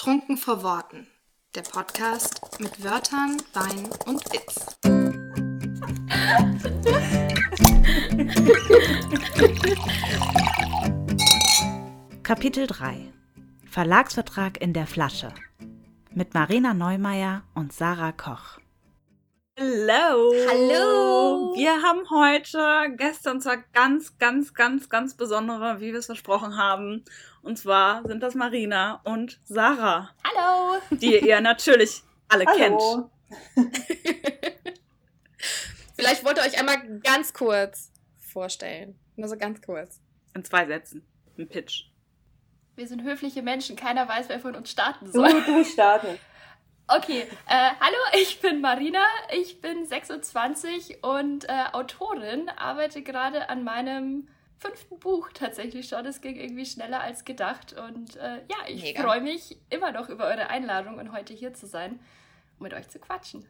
Trunken vor Worten. Der Podcast mit Wörtern, Wein und Witz. Kapitel 3 Verlagsvertrag in der Flasche mit Marina Neumeier und Sarah Koch. Hallo. Hallo. Wir haben heute Gäste und zwar ganz, ganz, ganz, ganz besondere, wie wir es versprochen haben. Und zwar sind das Marina und Sarah, Hallo. die ihr natürlich alle Hallo. kennt. Vielleicht wollt ihr euch einmal ganz kurz vorstellen. Nur so ganz kurz. In zwei Sätzen. Ein Pitch. Wir sind höfliche Menschen, keiner weiß, wer von uns starten Du, soll. du startest. Okay, äh, hallo, ich bin Marina, ich bin 26 und äh, Autorin, arbeite gerade an meinem fünften Buch tatsächlich schon. Es ging irgendwie schneller als gedacht und äh, ja, ich freue mich immer noch über eure Einladung und heute hier zu sein, um mit euch zu quatschen.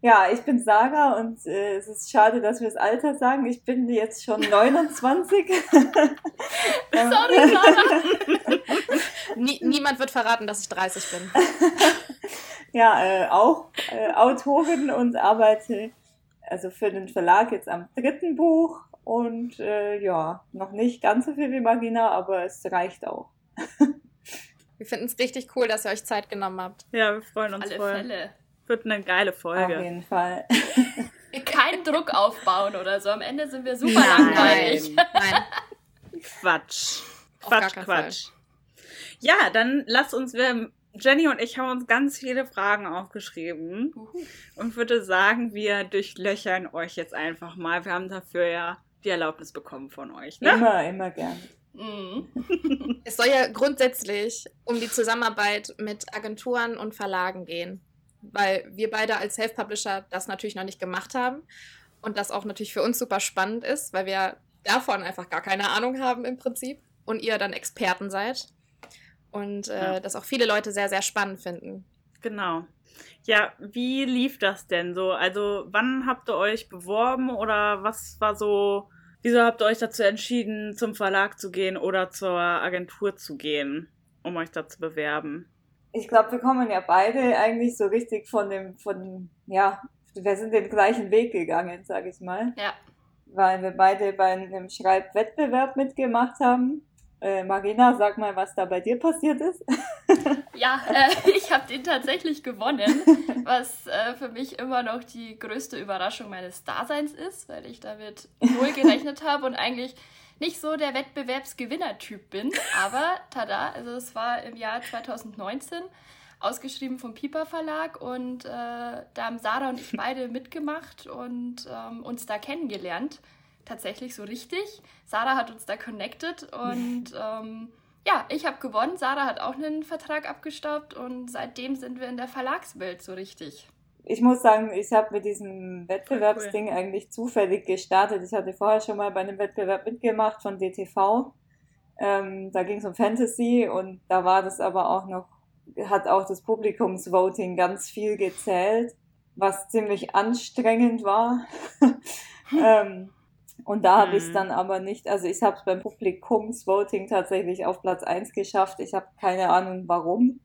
Ja, ich bin Sarah und äh, es ist schade, dass wir das Alter sagen. Ich bin jetzt schon 29. Ähm, Sorry, Sarah. Nie, niemand wird verraten, dass ich 30 bin. ja, äh, auch äh, Autorin und arbeite also für den Verlag jetzt am dritten Buch und äh, ja, noch nicht ganz so viel wie Marina, aber es reicht auch. Wir finden es richtig cool, dass ihr euch Zeit genommen habt. Ja, wir freuen uns Alle voll. Fälle. Wird eine geile Auf Folge. jeden Fall. Keinen Druck aufbauen oder so. Am Ende sind wir super Nein. langweilig. Nein. Quatsch. Auf Quatsch, Quatsch. Ja, dann lasst uns, wir, Jenny und ich haben uns ganz viele Fragen aufgeschrieben Uhu. und würde sagen, wir durchlöchern euch jetzt einfach mal. Wir haben dafür ja die Erlaubnis bekommen von euch, ne? Immer, immer gern. Mhm. Es soll ja grundsätzlich um die Zusammenarbeit mit Agenturen und Verlagen gehen. Weil wir beide als Self-Publisher das natürlich noch nicht gemacht haben. Und das auch natürlich für uns super spannend ist, weil wir davon einfach gar keine Ahnung haben im Prinzip. Und ihr dann Experten seid. Und äh, Ja. das auch viele Leute sehr, sehr spannend finden. Genau. Ja, wie lief das denn so? Also, wann habt ihr euch beworben oder was war so, wieso habt ihr euch dazu entschieden, zum Verlag zu gehen oder zur Agentur zu gehen, um euch da zu bewerben? Ich glaube, wir kommen ja beide eigentlich so richtig von dem, von, ja, wir sind den gleichen Weg gegangen, sage ich mal. Ja. weil wir beide bei einem Schreibwettbewerb mitgemacht haben. Äh, Marina, sag mal, was da bei dir passiert ist. Ja, äh, ich habe den tatsächlich gewonnen, was äh, für mich immer noch die größte Überraschung meines Daseins ist, weil ich damit null gerechnet habe und eigentlich nicht so der Wettbewerbsgewinnertyp bin. Aber tada, also es war im Jahr 2019 ausgeschrieben vom Piper Verlag und äh, da haben Sarah und ich beide mitgemacht und ähm, uns da kennengelernt. Tatsächlich so richtig. Sarah hat uns da connected und ähm, ja, ich habe gewonnen. Sarah hat auch einen Vertrag abgestaubt und seitdem sind wir in der Verlagswelt so richtig. Ich muss sagen, ich habe mit diesem Wettbewerbsding eigentlich zufällig gestartet. Ich hatte vorher schon mal bei einem Wettbewerb mitgemacht von DTV. Ähm, da ging es um Fantasy und da war das aber auch noch, hat auch das Publikumsvoting ganz viel gezählt, was ziemlich anstrengend war. ähm, und da habe ich es Mhm. dann aber nicht, also ich habe es beim Publikumsvoting tatsächlich auf Platz eins geschafft. Ich habe keine Ahnung warum,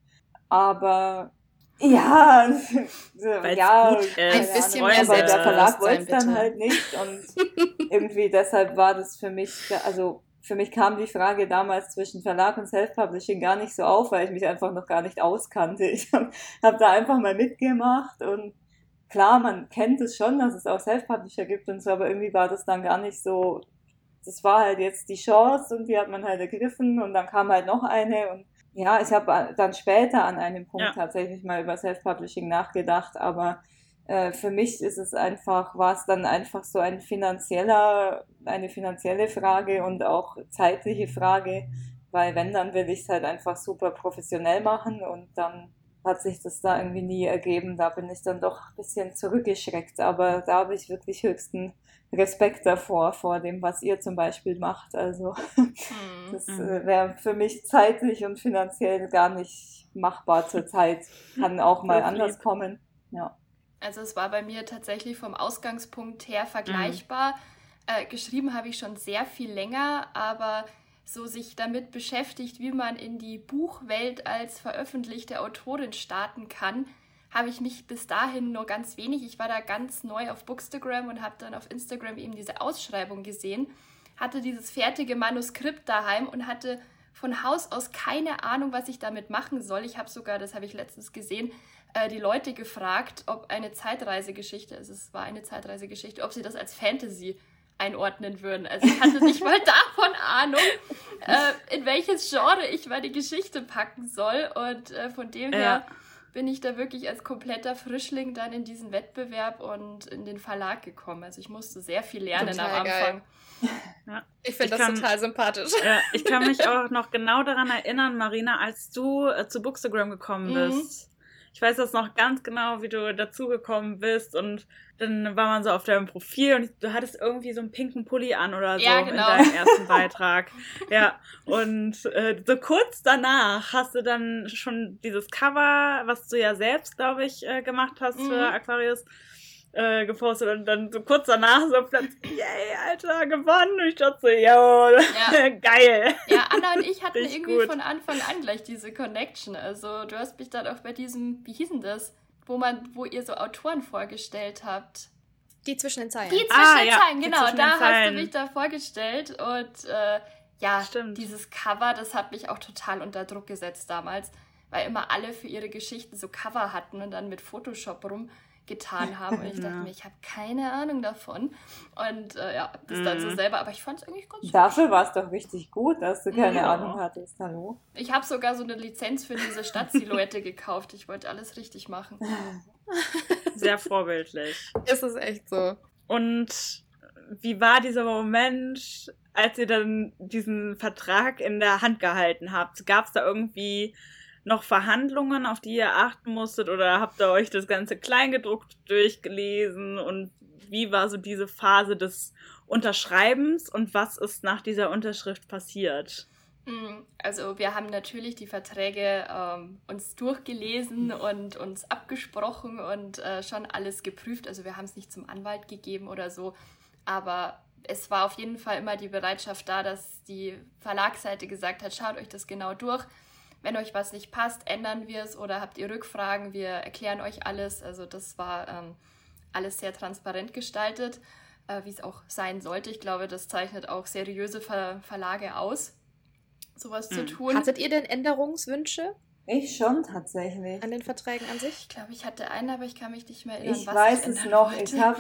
aber ja, Weil's ja, gut Ein bisschen Ahnung, mehr aber der Verlag wollte es dann halt nicht und irgendwie deshalb war das für mich, also für mich kam die Frage damals zwischen Verlag und Self-Publishing gar nicht so auf, weil ich mich einfach noch gar nicht auskannte. Ich habe hab da einfach mal mitgemacht und klar, man kennt es schon, dass es auch Self-Publisher gibt und so, aber irgendwie war das dann gar nicht so, das war halt jetzt die Chance und die hat man halt ergriffen und dann kam halt noch eine und ja, ich habe dann später an einem Punkt Ja. tatsächlich mal über Self-Publishing nachgedacht, aber äh, für mich ist es einfach, war es dann einfach so ein finanzieller, eine finanzielle Frage und auch zeitliche Frage, weil wenn, dann will ich es halt einfach super professionell machen und dann hat sich das da irgendwie nie ergeben. Da bin ich dann doch ein bisschen zurückgeschreckt, aber da habe ich wirklich höchsten Respekt davor, vor dem, was ihr zum Beispiel macht. Also Hm. das Mhm. äh, wäre für mich zeitlich und finanziell gar nicht machbar zurzeit. Kann auch mal anders kommen. Ja. Also es war bei mir tatsächlich vom Ausgangspunkt her vergleichbar. Äh, geschrieben habe ich schon sehr viel länger, aber so sich damit beschäftigt, wie man in die Buchwelt als veröffentlichte Autorin starten kann, habe ich mich bis dahin nur ganz wenig. Ich war da ganz neu auf Bookstagram und habe dann auf Instagram eben diese Ausschreibung gesehen, hatte dieses fertige Manuskript daheim und hatte von Haus aus keine Ahnung, was ich damit machen soll. Ich habe sogar, das habe ich letztens gesehen, äh, die Leute gefragt, ob eine Zeitreisegeschichte, also es war eine Zeitreisegeschichte, ob sie das als Fantasy einordnen würden. Also ich hatte nicht mal davon Ahnung, äh, in welches Genre ich meine Geschichte packen soll. Und äh, von dem ja. her bin ich da wirklich als kompletter Frischling dann in diesen Wettbewerb und in den Verlag gekommen. Also ich musste sehr viel lernen total am Anfang. Ja. Ich finde das kann, total sympathisch. Ja, ich kann mich auch noch genau daran erinnern, Marina, als du äh, zu Bookstagram gekommen mhm. bist. Ich weiß das noch ganz genau, wie du dazugekommen bist und dann war man so auf deinem Profil und du hattest irgendwie so einen pinken Pulli an oder so ja, genau. in deinem ersten Beitrag. ja, und äh, so kurz danach hast du dann schon dieses Cover, was du ja selbst, glaube ich, äh, gemacht hast mhm. für Aquarius, äh, gepostet und dann so kurz danach so plötzlich, yay, Alter, gewonnen. Und ich dachte so, yo, ja. geil. Ja, Anna und ich hatten irgendwie gut. von Anfang an gleich diese Connection. Also du hast mich dann auch bei diesem, wie hieß denn das, wo man, wo ihr so Autoren vorgestellt habt. Die zwischen den Zeilen. Die zwischen ah, den ja. Zeilen, genau. Da hast du mich da vorgestellt und äh, ja, Stimmt. dieses Cover, das hat mich auch total unter Druck gesetzt damals, weil immer alle für ihre Geschichten so Cover hatten und dann mit Photoshop rum getan haben. Und ich dachte mir, ich habe keine Ahnung davon. Und äh, ja, das mhm. dann so mhm. selber, aber ich fand es eigentlich ganz Dafür war es doch richtig gut, dass du keine ja. Ahnung hattest. Hallo? Ich habe sogar so eine Lizenz für diese Stadtsilhouette gekauft. Ich wollte alles richtig machen. Sehr vorbildlich. Ist es echt so. Und wie war dieser Moment, als ihr dann diesen Vertrag in der Hand gehalten habt? Gab es da irgendwie noch Verhandlungen, auf die ihr achten musstet oder habt ihr euch das ganze Kleingedruckt durchgelesen? Und wie war so diese Phase des Unterschreibens? Und was ist nach dieser Unterschrift passiert? Hm, also wir haben natürlich die Verträge ähm, uns durchgelesen und uns abgesprochen und äh, schon alles geprüft. Also wir haben es nicht zum Anwalt gegeben oder so, aber es war auf jeden Fall immer die Bereitschaft da, dass die Verlagsseite gesagt hat, schaut euch das genau durch wenn euch was nicht passt, ändern wir es oder habt ihr Rückfragen, wir erklären euch alles. Also das war ähm, alles sehr transparent gestaltet, äh, wie es auch sein sollte. Ich glaube, das zeichnet auch seriöse Ver Verlage aus, sowas hm. zu tun. Hattet ihr denn Änderungswünsche? Ich schon tatsächlich. An den Verträgen an sich? Ich glaube, ich hatte einen, aber ich kann mich nicht mehr erinnern. Ich weiß ich es noch. Ich habe,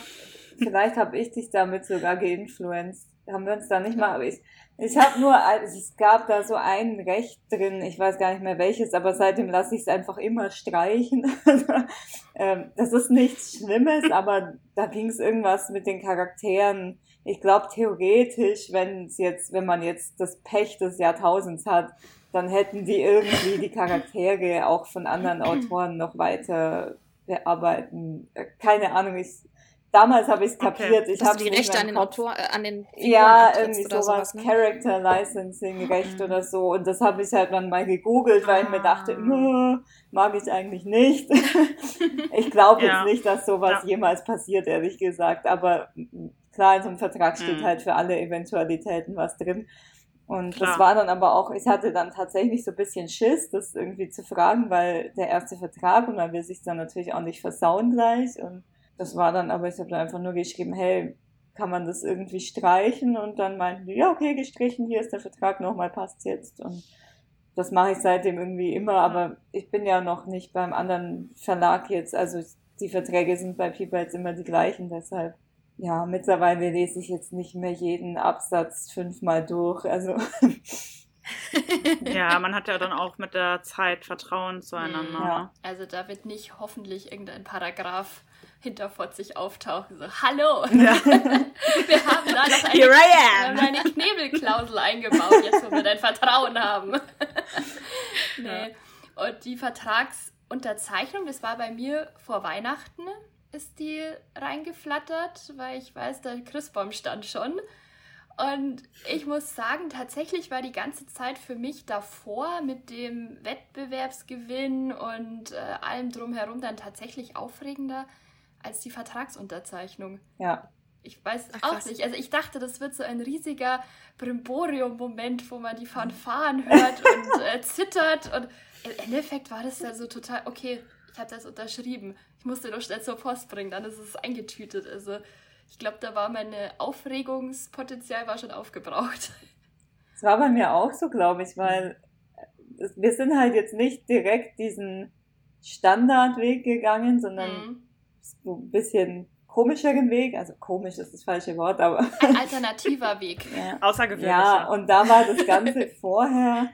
vielleicht habe ich dich damit sogar geinfluenced. Haben wir uns da nicht ja. mal, aber ich, ich habe nur, also es gab da so ein Recht drin, ich weiß gar nicht mehr welches, aber seitdem lasse ich es einfach immer streichen. Ähm, das ist nichts Schlimmes, aber da ging es irgendwas mit den Charakteren. Ich glaube theoretisch, wenn jetzt, wenn man jetzt das Pech des Jahrtausends hat, dann hätten die irgendwie die Charaktere auch von anderen Autoren noch weiter bearbeiten. Keine Ahnung, ich damals habe ich es kapiert. Okay. Ich habe die Rechte an den Autor, äh, an den Figuren Ja, irgendwie sowas, sowas ne? Character Licensing Recht mhm. oder so. Und das habe ich halt dann mal gegoogelt, weil ah. ich mir dachte, ah. mag ich eigentlich nicht. ich glaube ja. jetzt nicht, dass sowas ja. jemals passiert, ehrlich gesagt. Aber klar, in so einem Vertrag steht mhm. halt für alle Eventualitäten was drin. Und Klar. das war dann aber auch, ich hatte dann tatsächlich so ein bisschen Schiss, das irgendwie zu fragen, weil der erste Vertrag und man will sich dann natürlich auch nicht versauen gleich und das war dann, aber ich habe dann einfach nur geschrieben, hey, kann man das irgendwie streichen? Und dann meinten die, ja, okay, gestrichen, hier ist der Vertrag nochmal, passt jetzt. Und das mache ich seitdem irgendwie immer, aber ich bin ja noch nicht beim anderen Verlag jetzt, also die Verträge sind bei Pipa jetzt immer die gleichen, deshalb, ja, mittlerweile lese ich jetzt nicht mehr jeden Absatz fünfmal durch, also. ja, man hat ja dann auch mit der Zeit Vertrauen zueinander. Ja. Ne? Also da wird nicht hoffentlich irgendein Paragraph hinterfotzig auftauchen. So, hallo! Ja. wir haben da noch eine, wir haben eine Knebelklausel eingebaut, jetzt wo wir dein Vertrauen haben. nee. Und die Vertragsunterzeichnung, das war bei mir vor Weihnachten, ist die reingeflattert, weil ich weiß, der Christbaum stand schon. Und ich muss sagen, tatsächlich war die ganze Zeit für mich davor mit dem Wettbewerbsgewinn und äh, allem drumherum dann tatsächlich aufregender als die Vertragsunterzeichnung. Ja. Ich weiß Ach, auch nicht. Also ich dachte, das wird so ein riesiger Brimborium-Moment, wo man die Fanfaren hört und äh, zittert. Und im Endeffekt war das ja so total, okay, ich habe das unterschrieben. Ich musste doch schnell zur Post bringen, dann ist es eingetütet. Also ich glaube, da war meine Aufregungspotenzial war schon aufgebraucht. Das war bei mir auch so, glaube ich, weil es- wir sind halt jetzt nicht direkt diesen Standardweg gegangen, sondern Mhm. So ein bisschen komischeren Weg. Also komisch ist das falsche Wort, aber Ein alternativer Weg. ja. Außergewöhnlicher. Ja, und da war das Ganze vorher,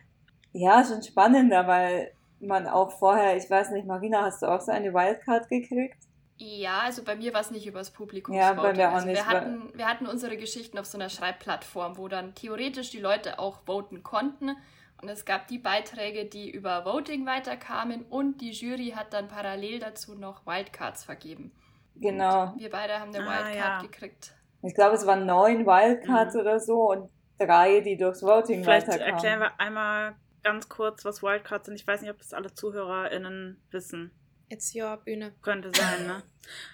ja, schon spannender, weil man auch vorher, ich weiß nicht, Marina, hast du auch so eine Wildcard gekriegt? Ja, also bei mir war es nicht übers Publikum. Ja, bei mir auch also nicht, Wir hatten, wir hatten unsere Geschichten auf so einer Schreibplattform, wo dann theoretisch die Leute auch voten konnten. Und es gab die Beiträge, die über Voting weiterkamen und die Jury hat dann parallel dazu noch Wildcards vergeben. Genau. Wir beide haben eine Ah, Wildcard ja. gekriegt. Ich glaube, es waren neun Wildcards Mhm. oder so und drei, die durchs Voting Vielleicht weiterkamen. erklären wir einmal ganz kurz, was Wildcards sind. Ich weiß nicht, ob das alle ZuhörerInnen wissen. It's your Bühne. Könnte sein, ne?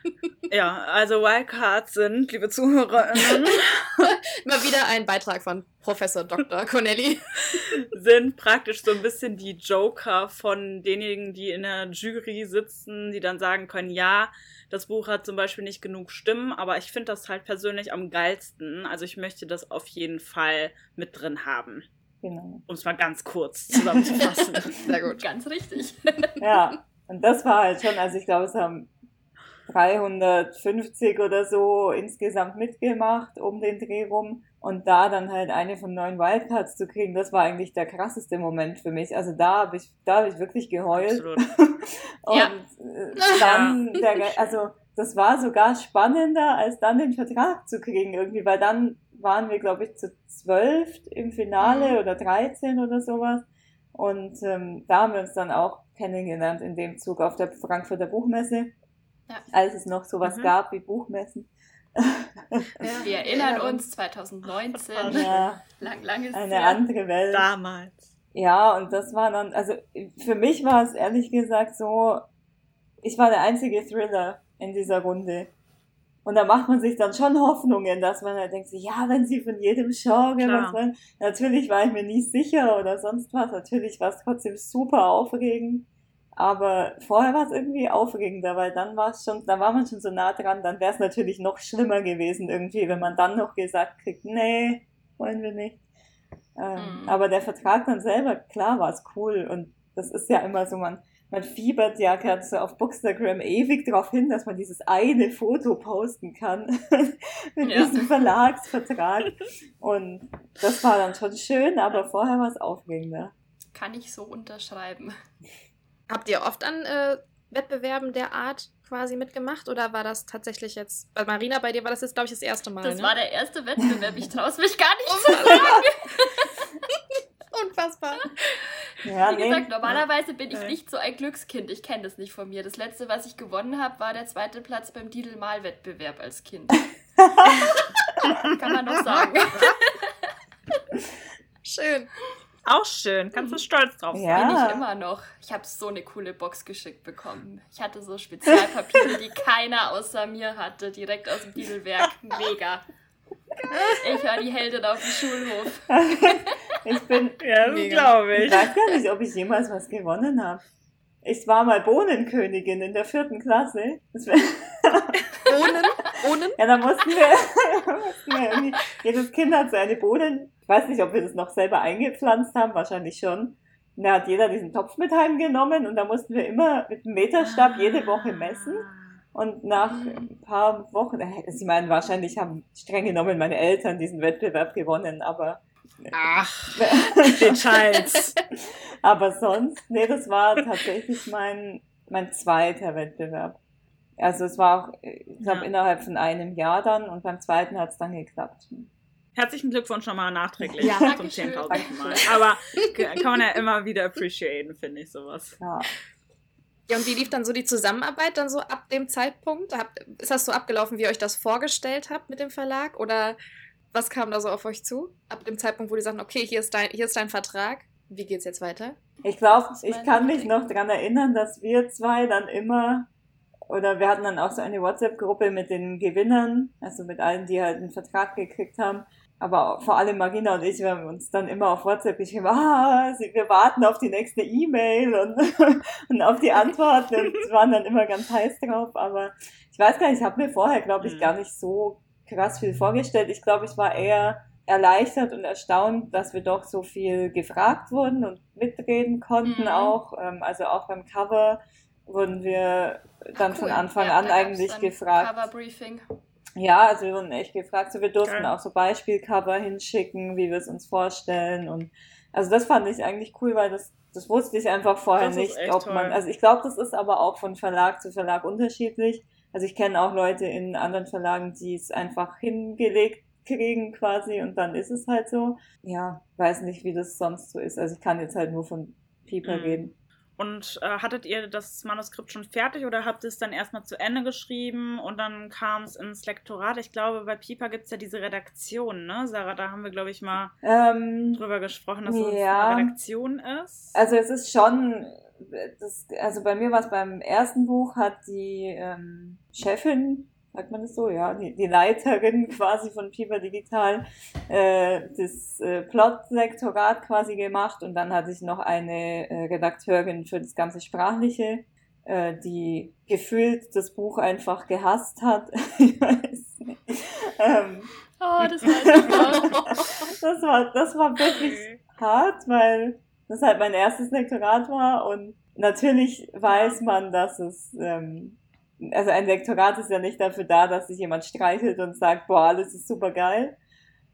ja, also Wildcards sind, liebe ZuhörerInnen, Mal wieder ein Beitrag von Professor Dr. Connelly. sind praktisch so ein bisschen die Joker von denjenigen, die in der Jury sitzen, die dann sagen können, ja, das Buch hat zum Beispiel nicht genug Stimmen, aber ich finde das halt persönlich am geilsten. Also ich möchte das auf jeden Fall mit drin haben. Genau. Um es mal ganz kurz zusammenzufassen. Sehr gut. Ganz richtig. Ja, und das war halt schon, also ich glaube, es haben 350 oder so insgesamt mitgemacht um den Dreh rum. Und da dann halt eine von neun Wildcards zu kriegen, das war eigentlich der krasseste Moment für mich. Also da habe ich, da habe ich wirklich geheult. Und Ja. äh, dann, der, also das war sogar spannender, als dann den Vertrag zu kriegen irgendwie, weil dann waren wir, glaube ich, zu zwölf im Finale Mhm. oder 13 oder sowas. Und ähm, da haben wir uns dann auch kennengelernt in dem Zug auf der Frankfurter Buchmesse, Ja. als es noch sowas Mhm. gab wie Buchmessen. Wir erinnern uns, 2019, Ja, lang, lang ist eine her. andere Welt. Damals. Ja, und das war dann, also für mich war es ehrlich gesagt so, ich war der einzige Thriller in dieser Runde. Und da macht man sich dann schon Hoffnungen, dass man halt denkt, ja, wenn sie von jedem Genre was wollen. Natürlich war ich mir nie sicher oder sonst was. Natürlich war es trotzdem super aufregend. Aber vorher war es irgendwie aufregender, weil dann war es schon, da war man schon so nah dran, dann wäre es natürlich noch schlimmer gewesen irgendwie, wenn man dann noch gesagt kriegt, nee, wollen wir nicht. Ähm, Mhm. Aber der Vertrag dann selber, klar war es cool und das ist ja immer so, man, man fiebert ja gerade so auf Bookstagram ewig darauf hin, dass man dieses eine Foto posten kann mit Ja. diesem Verlagsvertrag und das war dann schon schön, aber vorher war es aufregender. Kann ich so unterschreiben. Habt ihr oft an äh, Wettbewerben der Art quasi mitgemacht oder war das tatsächlich jetzt, bei Marina, bei dir war das jetzt, glaube ich, das erste Mal, Das ne? war der erste Wettbewerb. Ich traue es mich gar nicht zu sagen. Unfassbar. Ja, Wie nee, gesagt, normalerweise bin ich nicht so ein Glückskind. Ich kenne das nicht von mir. Das letzte, was ich gewonnen habe, war der zweite Platz beim Didel-Mal-Wettbewerb als Kind. Kann man noch sagen. Schön. Auch schön. Kannst du stolz drauf sein. Ja. Bin ich immer noch. Ich habe so eine coole Box geschickt bekommen. Ich hatte so Spezialpapiere, die keiner außer mir hatte, direkt aus dem Didelwerk. Mega. Ich war die Heldin auf dem Schulhof. ich bin, Ja, das glaube ich ich. weiß gar nicht, ob ich jemals was gewonnen habe. Ich war mal Bohnenkönigin in der vierten Klasse. Das wär, Ohnen? Ohnen? Ja, da mussten wir, mussten wir irgendwie, jedes Kind hat so eine Bohnen, ich weiß nicht, ob wir das noch selber eingepflanzt haben, wahrscheinlich schon. Und da hat jeder diesen Topf mit heimgenommen und da mussten wir immer mit dem Meterstab jede Woche messen. Und nach ein paar Wochen, äh, ich meine, wahrscheinlich haben streng genommen meine Eltern diesen Wettbewerb gewonnen, aber, Ach, Details. aber sonst, nee, das war tatsächlich mein, mein zweiter Wettbewerb. Also es war auch, ich glaube, Ja. innerhalb von einem Jahr dann und beim zweiten hat es dann geklappt. Herzlichen Glückwunsch nochmal nachträglich Ja. zum Dankeschön. 10.000 Mal. Aber kann man ja immer wieder appreciaten, finde ich sowas. Ja. Ja, und wie lief dann so die Zusammenarbeit dann so ab dem Zeitpunkt? Habt, ist das so abgelaufen, wie ihr euch das vorgestellt habt mit dem Verlag? Oder was kam da so auf euch zu? Ab dem Zeitpunkt, wo die sagten, okay, hier ist dein, hier ist dein Vertrag. Wie geht's jetzt weiter? Ich glaube, ich kann mich Ding. noch dran erinnern, dass wir zwei dann immer Oder wir hatten dann auch so eine WhatsApp-Gruppe mit den Gewinnern, also mit allen, die halt einen Vertrag gekriegt haben. Aber vor allem Marina und ich, wir haben uns dann immer auf WhatsApp geschrieben, ah, wir warten auf die nächste E-Mail und, und auf die Antwort und waren dann immer ganz heiß drauf. Aber ich weiß gar nicht, ich habe mir vorher, glaube ich, mhm. gar nicht so krass viel vorgestellt. Ich glaube, ich war eher erleichtert und erstaunt, dass wir doch so viel gefragt wurden und mitreden konnten mhm. auch. Ähm, also auch beim Cover wurden wir dann cool. von Anfang ja, an eigentlich gefragt. Cover-Briefing. Ja, also wir wurden echt gefragt. So, wir durften ja. auch so Beispielcover hinschicken, wie wir es uns vorstellen. Und also das fand ich eigentlich cool, weil das, das wusste ich einfach vorher nicht, ob man. Also ich glaube, das ist aber auch von Verlag zu Verlag unterschiedlich. Also ich kenne auch Leute in anderen Verlagen, die es einfach hingelegt kriegen quasi und dann ist es halt so. Ja, weiß nicht, wie das sonst so ist. Also ich kann jetzt halt nur von Pieper mhm. reden. Und äh, hattet ihr das Manuskript schon fertig oder habt ihr es dann erstmal zu Ende geschrieben und dann kam es ins Lektorat? Ich glaube, bei Pipa gibt es ja diese Redaktion, ne? Sarah, da haben wir, glaube ich, mal ähm, drüber gesprochen, dass ja. es eine Redaktion ist. Also es ist schon, das, also bei mir war es beim ersten Buch, hat die ähm, Chefin sagt man das so, ja, die, die Leiterin quasi von Piper Digital, äh, das äh, Plot-Lektorat quasi gemacht und dann hatte ich noch eine äh, Redakteurin für das ganze Sprachliche, äh, die gefühlt das Buch einfach gehasst hat. ich weiß nicht. Ähm, oh, das noch. das war, das war wirklich hart, weil das halt mein erstes Lektorat war und natürlich weiß man, dass es ähm, also ein Lektorat ist ja nicht dafür da, dass sich jemand streichelt und sagt, boah, alles ist super geil.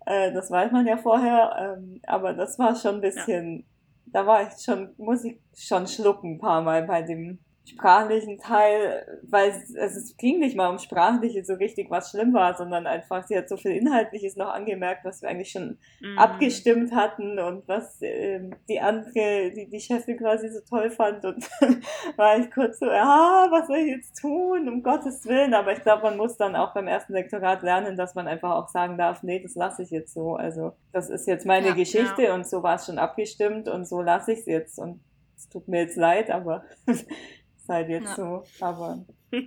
Äh, das weiß man ja vorher, ähm, aber das war schon ein bisschen, ja. da war ich schon, muss ich schon schlucken ein paar Mal bei dem sprachlichen Teil, weil es, also es ging nicht mal um sprachliche so richtig, was schlimm war, sondern einfach, sie hat so viel Inhaltliches noch angemerkt, was wir eigentlich schon mhm. abgestimmt hatten und was äh, die andere, die, die Chefin quasi so toll fand und war ich kurz so, ja, was soll ich jetzt tun, um Gottes Willen, aber ich glaube, man muss dann auch beim ersten Lektorat lernen, dass man einfach auch sagen darf, nee, das lasse ich jetzt so, also das ist jetzt meine ja, Geschichte ja. und so war es schon abgestimmt und so lasse ich es jetzt und es tut mir jetzt leid, aber halt jetzt ja. so, aber.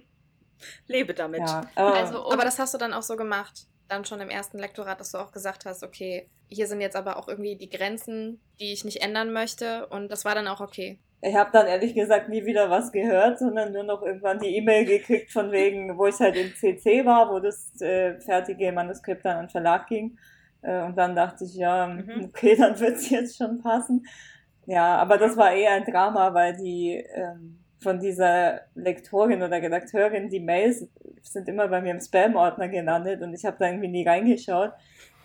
Lebe damit. Ja, aber, also, aber das hast du dann auch so gemacht, dann schon im ersten Lektorat, dass du auch gesagt hast, okay, hier sind jetzt aber auch irgendwie die Grenzen, die ich nicht ändern möchte und das war dann auch okay. Ich habe dann ehrlich gesagt nie wieder was gehört, sondern nur noch irgendwann die E-Mail gekriegt von wegen, wo ich halt im CC war, wo das äh, fertige Manuskript dann an den Verlag ging. Äh, und dann dachte ich, ja, mhm. okay, dann wird's jetzt schon passen. Ja, aber das war eher ein Drama, weil die ähm, von dieser Lektorin oder Redakteurin, die Mails sind immer bei mir im Spam-Ordner gelandet und ich habe da irgendwie nie reingeschaut.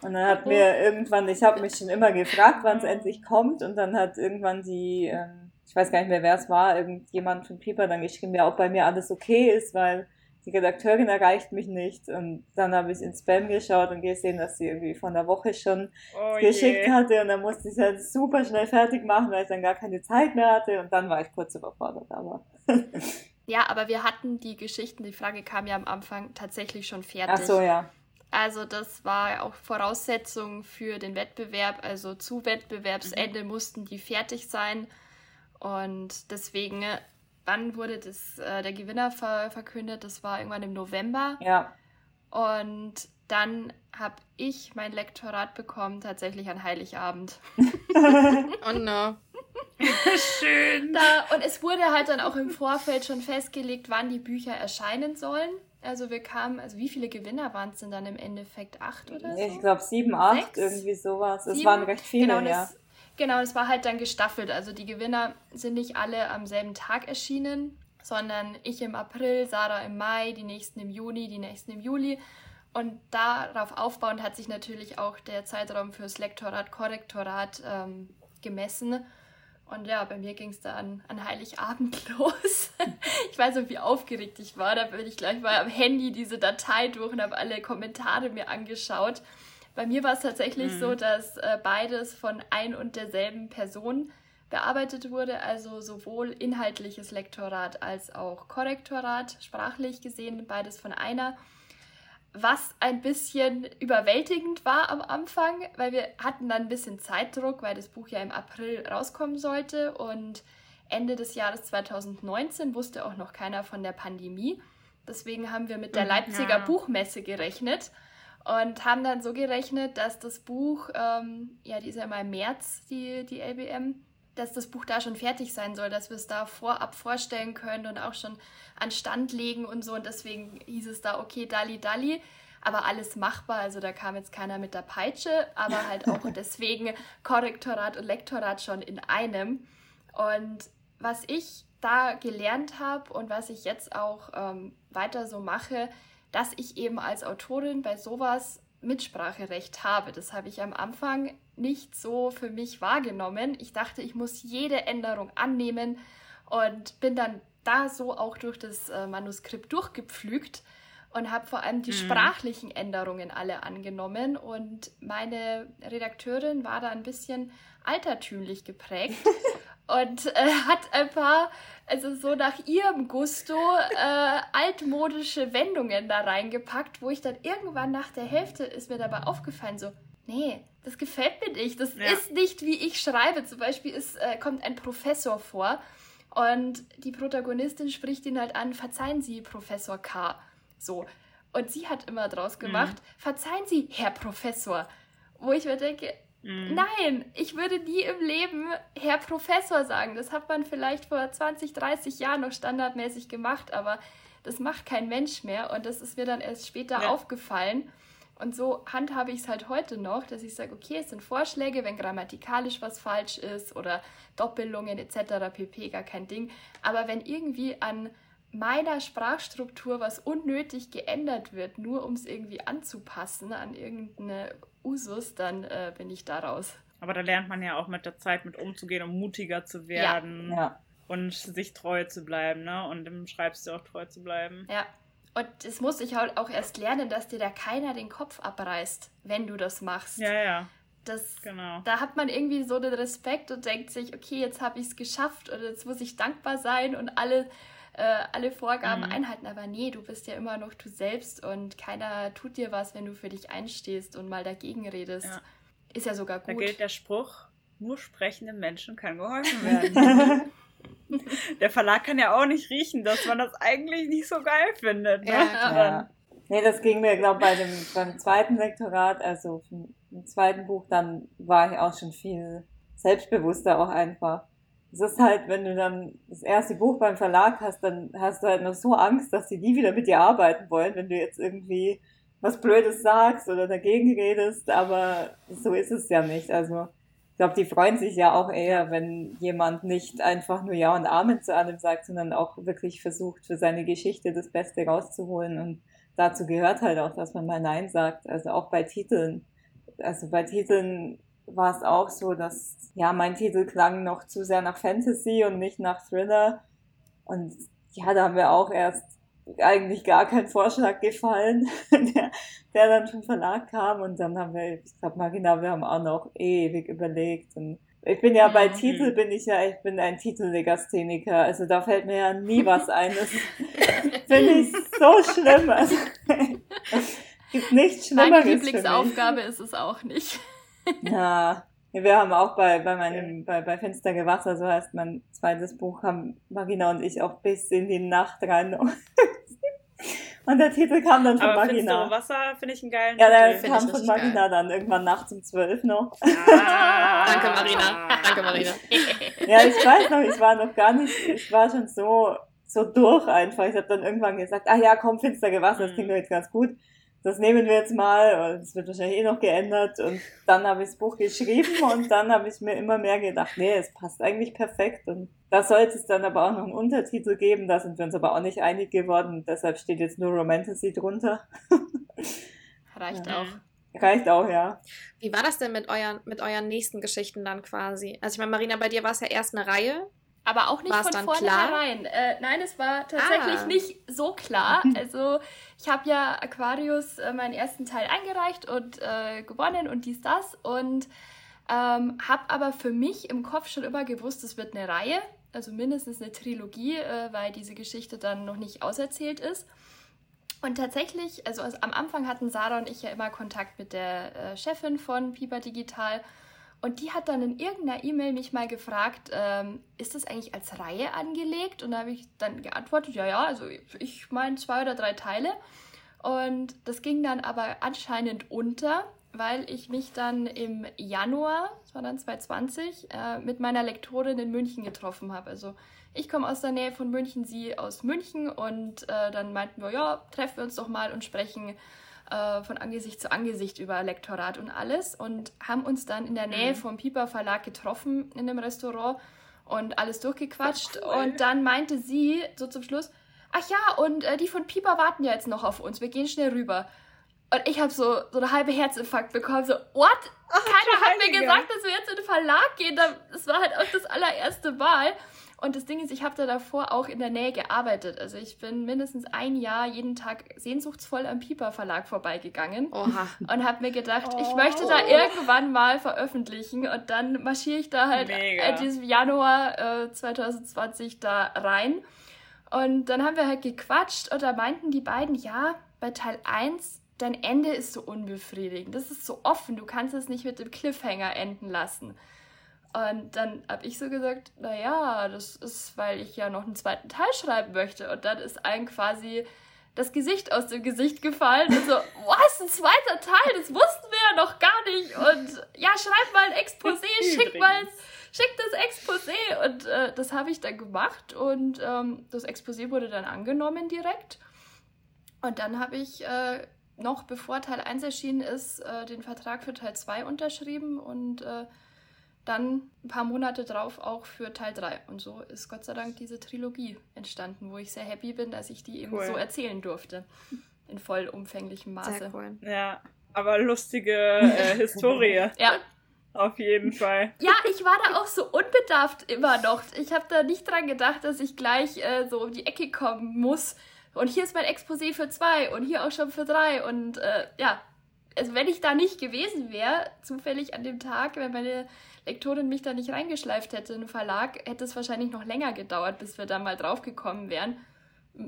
Und dann hat mir irgendwann, ich habe mich schon immer gefragt, wann es endlich kommt und dann hat irgendwann die, ähm, ich weiß gar nicht mehr, wer es war, irgendjemand von Pieper dann geschrieben, ja, ob bei mir alles okay ist, weil die Redakteurin erreicht mich nicht. Und dann habe ich ins Spam geschaut und gesehen, dass sie irgendwie von der Woche schon oh geschickt je. hatte. Und dann musste ich es halt super schnell fertig machen, weil ich dann gar keine Zeit mehr hatte. Und dann war ich kurz überfordert, aber. ja, aber wir hatten die Geschichten, die Frage kam ja am Anfang tatsächlich schon fertig. Ach so, ja. Also das war auch Voraussetzung für den Wettbewerb. Also zu Wettbewerbsende mhm. mussten die fertig sein. Und deswegen wann wurde das, äh, der Gewinner ver verkündet? Das war irgendwann im November. Ja. Und dann habe ich mein Lektorat bekommen, tatsächlich an Heiligabend. oh no. Schön. Da, und es wurde halt dann auch im Vorfeld schon festgelegt, wann die Bücher erscheinen sollen. Also wir kamen, also wie viele Gewinner waren es denn dann im Endeffekt? Acht oder so? Ich glaube sieben, acht, Sechs? irgendwie sowas. Es waren recht viele, genau, ja. Das, Genau, das war halt dann gestaffelt. Also die Gewinner sind nicht alle am selben Tag erschienen, sondern ich im April, Sarah im Mai, die nächsten im Juni, die nächsten im Juli. Und darauf aufbauend hat sich natürlich auch der Zeitraum fürs Lektorat, Korrektorat ähm, gemessen. Und ja, bei mir ging es dann an Heiligabend los. ich weiß noch, wie aufgeregt ich war. Da bin ich gleich mal am Handy diese Datei durch und habe alle Kommentare mir angeschaut. Bei mir war es tatsächlich mhm. so, dass äh, beides von ein und derselben Person bearbeitet wurde, also sowohl inhaltliches Lektorat als auch Korrektorat, sprachlich gesehen, beides von einer. Was ein bisschen überwältigend war am Anfang, weil wir hatten dann ein bisschen Zeitdruck, weil das Buch ja im April rauskommen sollte und Ende des Jahres 2019 wusste auch noch keiner von der Pandemie. Deswegen haben wir mit der Mhm, Leipziger ja. Buchmesse gerechnet und haben dann so gerechnet, dass das Buch, ähm, ja, die ist ja immer im März, die, die LBM, dass das Buch da schon fertig sein soll, dass wir es da vorab vorstellen können und auch schon an Stand legen und so. Und deswegen hieß es da, okay, Dali Dali, aber alles machbar. Also da kam jetzt keiner mit der Peitsche, aber halt auch deswegen Korrektorat und Lektorat schon in einem. Und was ich da gelernt habe und was ich jetzt auch ähm, weiter so mache, dass ich eben als Autorin bei sowas Mitspracherecht habe. Das habe ich am Anfang nicht so für mich wahrgenommen. Ich dachte, ich muss jede Änderung annehmen und bin dann da so auch durch das äh, Manuskript durchgepflügt und habe vor allem die Mhm. sprachlichen Änderungen alle angenommen. Und meine Redakteurin war da ein bisschen altertümlich geprägt und äh, hat ein paar, also so nach ihrem Gusto, äh, altmodische Wendungen da reingepackt, wo ich dann irgendwann nach der Hälfte ist mir dabei aufgefallen, so, nee, das gefällt mir nicht. Das Ja. ist nicht, wie ich schreibe. Zum Beispiel ist, äh, kommt ein Professor vor und die Protagonistin spricht ihn halt an, verzeihen Sie, Professor K. So. Und sie hat immer draus gemacht, verzeihen Sie, Herr Professor. Wo ich mir denke, Mhm. Nein, ich würde nie im Leben Herr Professor sagen. Das hat man vielleicht vor 20, 30 Jahren noch standardmäßig gemacht, aber das macht kein Mensch mehr und das ist mir dann erst später Ja. aufgefallen. Und so handhabe ich es halt heute noch, dass ich sage, okay, es sind Vorschläge, wenn grammatikalisch was falsch ist oder Doppelungen etc. pp. gar kein Ding. Aber wenn irgendwie an meiner Sprachstruktur was unnötig geändert wird, nur um es irgendwie anzupassen an irgendeine Usus, dann äh, bin ich da raus. Aber da lernt man ja auch mit der Zeit mit umzugehen und mutiger zu werden Ja. und sich treu zu bleiben, ne? Und im Schreibstil auch treu zu bleiben. Ja. Und das muss ich halt auch erst lernen, dass dir da keiner den Kopf abreißt, wenn du das machst. Ja, ja, Das, genau. da hat man irgendwie so den Respekt und denkt sich, okay, jetzt habe ich es geschafft und jetzt muss ich dankbar sein und alle, äh, alle Vorgaben Mhm. einhalten. Aber nee, du bist ja immer noch du selbst und keiner tut dir was, wenn du für dich einstehst und mal dagegen redest. Ja. Ist ja sogar Da gut. gilt der Spruch, nur sprechenden Menschen kann geholfen werden. der Verlag kann ja auch nicht riechen, dass man das eigentlich nicht so geil findet. Ne? Ja. Ja. Nee, das ging mir, glaube ich, bei dem, beim zweiten Lektorat, also vom, im zweiten Buch, dann war ich auch schon viel selbstbewusster auch einfach. Es ist halt, wenn du dann das erste Buch beim Verlag hast, dann hast du halt noch so Angst, dass die nie wieder mit dir arbeiten wollen, wenn du jetzt irgendwie was Blödes sagst oder dagegen redest, aber so ist es ja nicht. Also ich glaube, die freuen sich ja auch eher, wenn jemand nicht einfach nur Ja und Amen zu allem sagt, sondern auch wirklich versucht, für seine Geschichte das Beste rauszuholen. Und dazu gehört halt auch, dass man mal Nein sagt. Also auch bei Titeln. Also bei Titeln war es auch so, dass ja mein Titel klang noch zu sehr nach Fantasy und nicht nach Thriller. Und ja, da haben wir auch erst eigentlich gar kein Vorschlag gefallen, der, der dann vom Verlag kam. Und dann haben wir, ich glaube mal genau, wir haben auch noch ewig überlegt. Und ich bin ja bei Mhm. Titel, bin ich ja, ich bin ein Titellegastheniker. Also da fällt mir ja nie was ein. Das finde ich so schlimm. Also, gibt nichts Meine Schlimmeres mich. Lieblingsaufgabe ist es auch nicht. Ja, wir haben auch bei, bei meinem, bei, bei Finsterge Wasser, so heißt mein zweites Buch, haben Marina und ich auch bis in die Nacht rein. Und der Titel kam dann von Aber finstere Marina. Wasser finde ich einen geilen Ja, der Titel. Kam von Marina dann irgendwann nachts um zwölf noch. Ah. Danke, Marina. Danke, Marina. Ja, ich weiß noch, ich war noch gar nicht, ich war schon so, so durch einfach. Ich habe dann irgendwann gesagt, ah ja, komm, Finsterge Wasser, das klingt doch jetzt ganz gut. Das nehmen wir jetzt mal und es wird wahrscheinlich eh noch geändert. Und dann habe ich das Buch geschrieben und dann habe ich mir immer mehr gedacht, nee, es passt eigentlich perfekt. Und da sollte es dann aber auch noch einen Untertitel geben. Da sind wir uns aber auch nicht einig geworden. Deshalb steht jetzt nur Romantasy drunter. Reicht Ja. auch. Reicht auch, ja. Wie war das denn mit euren, mit euren nächsten Geschichten dann quasi? Also ich meine, Marina, bei dir war es ja erst eine Reihe. Aber auch nicht War's von vornherein. Äh, nein, es war tatsächlich Ah. nicht so klar. Also ich habe ja Aquarius äh, meinen ersten Teil eingereicht und äh, gewonnen und dies, das. Und ähm, habe aber für mich im Kopf schon immer gewusst, es wird eine Reihe. Also mindestens eine Trilogie, äh, weil diese Geschichte dann noch nicht auserzählt ist. Und tatsächlich, also, also am Anfang hatten Sarah und ich ja immer Kontakt mit der äh, Chefin von Piper Digital. Und die hat dann in irgendeiner E-Mail mich mal gefragt, ähm, ist das eigentlich als Reihe angelegt? Und da habe ich dann geantwortet, ja, ja, also ich meine zwei oder drei Teile. Und das ging dann aber anscheinend unter, weil ich mich dann im Januar, das war dann 2020, äh, mit meiner Lektorin in München getroffen habe. Also ich komme aus der Nähe von München, sie aus München und äh, dann meinten wir, ja, treffen wir uns doch mal und sprechen äh, von Angesicht zu Angesicht über Lektorat und alles und haben uns dann in der Nähe mhm. vom Piper Verlag getroffen in einem Restaurant und alles durchgequatscht cool. und dann meinte sie so zum Schluss, ach ja, und äh, die von Piper warten ja jetzt noch auf uns, wir gehen schnell rüber. Und ich habe so, so eine halbe Herzinfarkt bekommen, so, what? Ach, Keiner hat mir gesagt, dass wir jetzt in den Verlag gehen. Das war halt auch das allererste Mal. Und das Ding ist, ich habe da davor auch in der Nähe gearbeitet. Also ich bin mindestens ein Jahr jeden Tag sehnsuchtsvoll am Piper Verlag vorbeigegangen Oha. und habe mir gedacht, oh. ich möchte da irgendwann mal veröffentlichen und dann marschiere ich da halt in diesem Januar äh, 2020 da rein. Und dann haben wir halt gequatscht und da meinten die beiden, ja, bei Teil 1 dein Ende ist so unbefriedigend. Das ist so offen, du kannst es nicht mit dem Cliffhanger enden lassen. Und dann habe ich so gesagt, naja, das ist, weil ich ja noch einen zweiten Teil schreiben möchte. Und dann ist allen quasi das Gesicht aus dem Gesicht gefallen und so, was, ein zweiter Teil, das wussten wir ja noch gar nicht. Und ja, schreib mal ein Exposé, schick mal, schick das Exposé. Und äh, das habe ich dann gemacht und ähm, das Exposé wurde dann angenommen direkt. Und dann habe ich äh, noch, bevor Teil 1 erschienen ist, äh, den Vertrag für Teil 2 unterschrieben und äh, dann ein paar Monate drauf auch für Teil 3. Und so ist Gott sei Dank diese Trilogie entstanden, wo ich sehr happy bin, dass ich die eben cool. so erzählen durfte. In vollumfänglichem Maße. Sehr cool. Ja, aber lustige äh, Historie. ja. Auf jeden Fall. Ja, ich war da auch so unbedarft immer noch. Ich habe da nicht dran gedacht, dass ich gleich äh, so um die Ecke kommen muss. Und hier ist mein Exposé für zwei und hier auch schon für drei. Und äh, ja, also wenn ich da nicht gewesen wäre, zufällig an dem Tag, wenn meine Lektorin mich da nicht reingeschleift hätte in den Verlag, hätte es wahrscheinlich noch länger gedauert, bis wir da mal draufgekommen wären.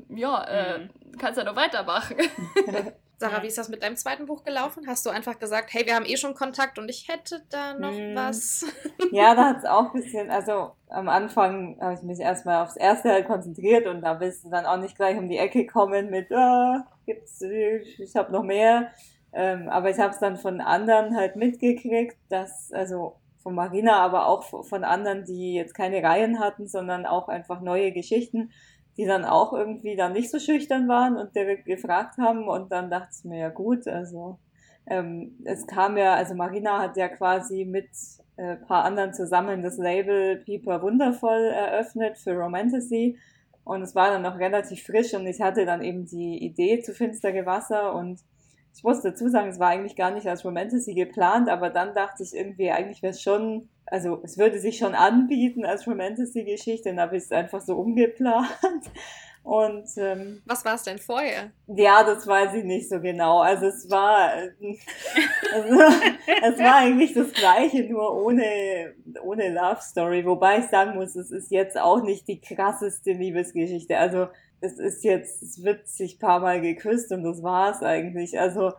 Ja, äh, mhm. kannst ja noch weitermachen. Sarah, wie ist das mit deinem zweiten Buch gelaufen? Hast du einfach gesagt, hey, wir haben eh schon Kontakt und ich hätte da noch hm. was? Ja, da hat es auch ein bisschen, also am Anfang habe ich mich erstmal aufs erste halt konzentriert und da willst du dann auch nicht gleich um die Ecke kommen mit, ah, gibt's, ich habe noch mehr. Ähm, aber ich habe es dann von anderen halt mitgekriegt, dass, also von Marina, aber auch von anderen, die jetzt keine Reihen hatten, sondern auch einfach neue Geschichten, die dann auch irgendwie dann nicht so schüchtern waren und direkt gefragt haben und dann dachte ich mir, ja gut, also ähm, es kam ja, also Marina hat ja quasi mit äh, paar anderen zusammen das Label Pieper Wundervoll eröffnet für Romantasy und es war dann noch relativ frisch und ich hatte dann eben die Idee zu Finstere Wasser und ich muss dazu sagen, es war eigentlich gar nicht als Romantasy geplant, aber dann dachte ich irgendwie, eigentlich wäre es schon, also es würde sich schon anbieten als Romantasy-Geschichte, dann habe ich es einfach so umgeplant. Und ähm, was war es denn vorher? Ja, das weiß ich nicht so genau. Also es war äh, also, es war eigentlich das gleiche, nur ohne ohne Love Story. Wobei ich sagen muss, es ist jetzt auch nicht die krasseste Liebesgeschichte. Also es ist jetzt, es wird sich paar Mal geküsst und das war's eigentlich. Also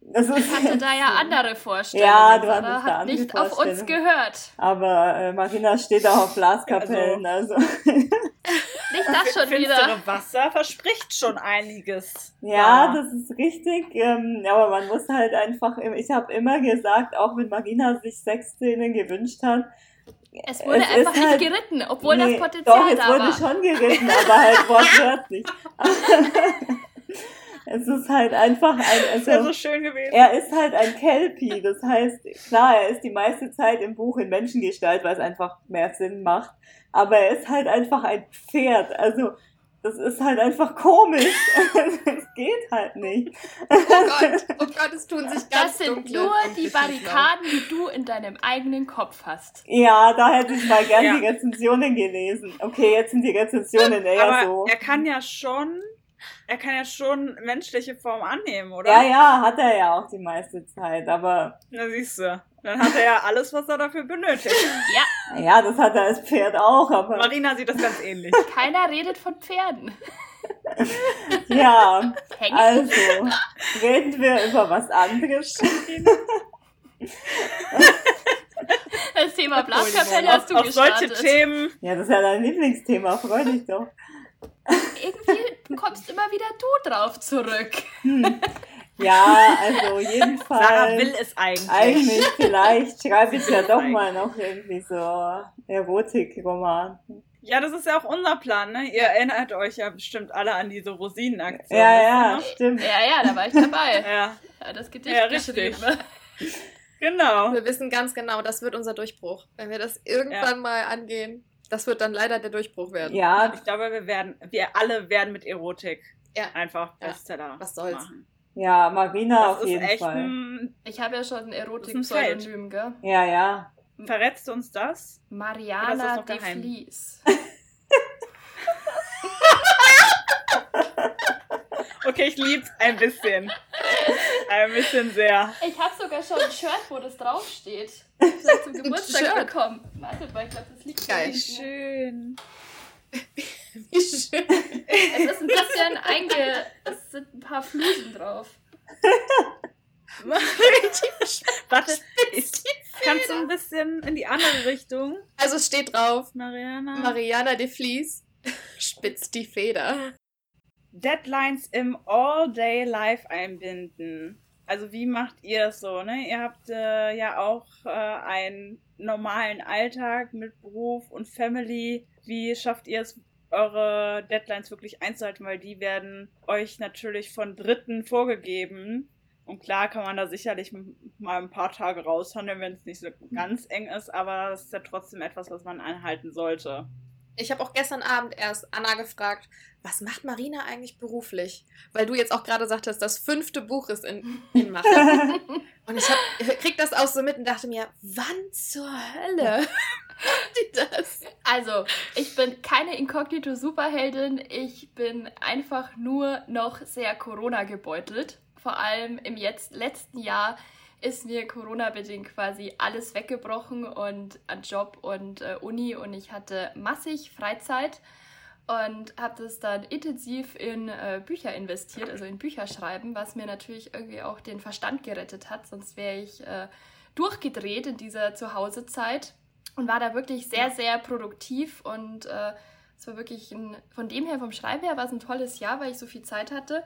das ist ich hatte da ja andere Vorstellungen. Ja, du hattest hat nicht auf uns gehört. Aber äh, Marina steht auch auf Blaskapellen, also. also. nicht das schon wieder. Wasser verspricht schon einiges. Ja, ja. das ist richtig. Ähm, aber man muss halt einfach, ich habe immer gesagt, auch wenn Marina sich Sexszenen gewünscht hat, es wurde es einfach nicht halt, geritten, obwohl nee, das Potenzial doch, da war. es wurde schon geritten, aber halt wortwörtlich. es ist halt einfach ein. Also, das so schön gewesen. Er ist halt ein Kelpie. Das heißt, klar, er ist die meiste Zeit im Buch in Menschengestalt, weil es einfach mehr Sinn macht. Aber er ist halt einfach ein Pferd. Also das ist halt einfach komisch. Es geht halt nicht. Oh Gott, oh Gott, es tun sich ganz Das sind nur die Barrikaden, die du in deinem eigenen Kopf hast. Ja, da hätte ich mal gern ja. die Rezensionen gelesen. Okay, jetzt sind die Rezensionen eher Aber so. Er kann ja schon er kann ja schon menschliche Form annehmen, oder? Ja, ja, hat er ja auch die meiste Zeit, aber. Na, siehst du. Dann hat er ja alles, was er dafür benötigt. Ja. Ja, das hat er als Pferd auch, aber. Marina sieht das ganz ähnlich. Keiner redet von Pferden. ja, also, reden wir über was anderes. Das Thema Blaskapelle hast du auf gestartet. solche Themen. Ja, das ist ja dein Lieblingsthema, freu dich doch. Irgendwie kommst immer wieder du drauf zurück. Hm. Ja, also jedenfalls. Sarah will es eigentlich. Eigentlich, vielleicht schreibe ich ja doch mal noch irgendwie so Erotikroman. Ja, das ist ja auch unser Plan, ne? Ihr erinnert euch ja bestimmt alle an diese Rosinenaktion. Ja, ja, noch? stimmt. Ja, ja, da war ich dabei. Ja, Ja, das Gedicht Ja, richtig. genau. Wir wissen ganz genau, das wird unser Durchbruch. Wenn wir das irgendwann mal angehen, das wird dann leider der Durchbruch werden. Ja, Ich glaube, wir werden, wir alle werden mit Erotik Ja. einfach Ja. Bestseller Was soll's. machen. Ja, Marina Das auf ist jeden echt Fall. ein, Ich habe ja schon Erotik-Pseudonym, gell? Ja, ja. verrätst du uns das? Mariana de? Vlies. Okay, ich lieb's ein bisschen. Ein bisschen sehr. Ich habe sogar schon ein Shirt, wo das draufsteht. Ich habe zum Geburtstag Shirt? bekommen. Wartet mal, ich glaube, das liegt Geil. Schön. Wie schön. Es ist ein bisschen einge... Es sind ein paar Flusen drauf. Warte, ich, kannst du ein bisschen in die andere Richtung, Also es steht drauf, Mariana? Mariana de Vlies spitzt die Feder. Deadlines im All-Day-Life einbinden. Also wie macht ihr das so, ne? Ihr habt äh, ja auch äh, einen normalen Alltag mit Beruf und Family. Wie schafft ihr es, eure Deadlines wirklich einzuhalten? Weil die werden euch natürlich von Dritten vorgegeben. Und klar kann man da sicherlich mal ein paar Tage raushandeln, wenn es nicht so ganz eng ist, aber das ist ja trotzdem etwas, was man einhalten sollte. Ich habe auch gestern Abend erst Anna gefragt, was macht Marina eigentlich beruflich? Weil du jetzt auch gerade sagtest, das fünfte Buch ist in, in Mache. Und ich hab, krieg das auch so mit und dachte mir, wann zur Hölle das? Also, ich bin keine Inkognito-Superheldin. Ich bin einfach nur noch sehr Corona gebeutelt. Vor allem im jetzt letzten Jahr ist mir Corona-bedingt quasi alles weggebrochen und an Job und äh, Uni und ich hatte massig Freizeit und habe das dann intensiv in äh, Bücher investiert, also in Bücherschreiben, was mir natürlich irgendwie auch den Verstand gerettet hat, sonst wäre ich äh, durchgedreht in dieser Zuhausezeit und war da wirklich sehr, sehr produktiv und äh, es war wirklich ein, von dem her, vom Schreiben her, war es ein tolles Jahr, weil ich so viel Zeit hatte.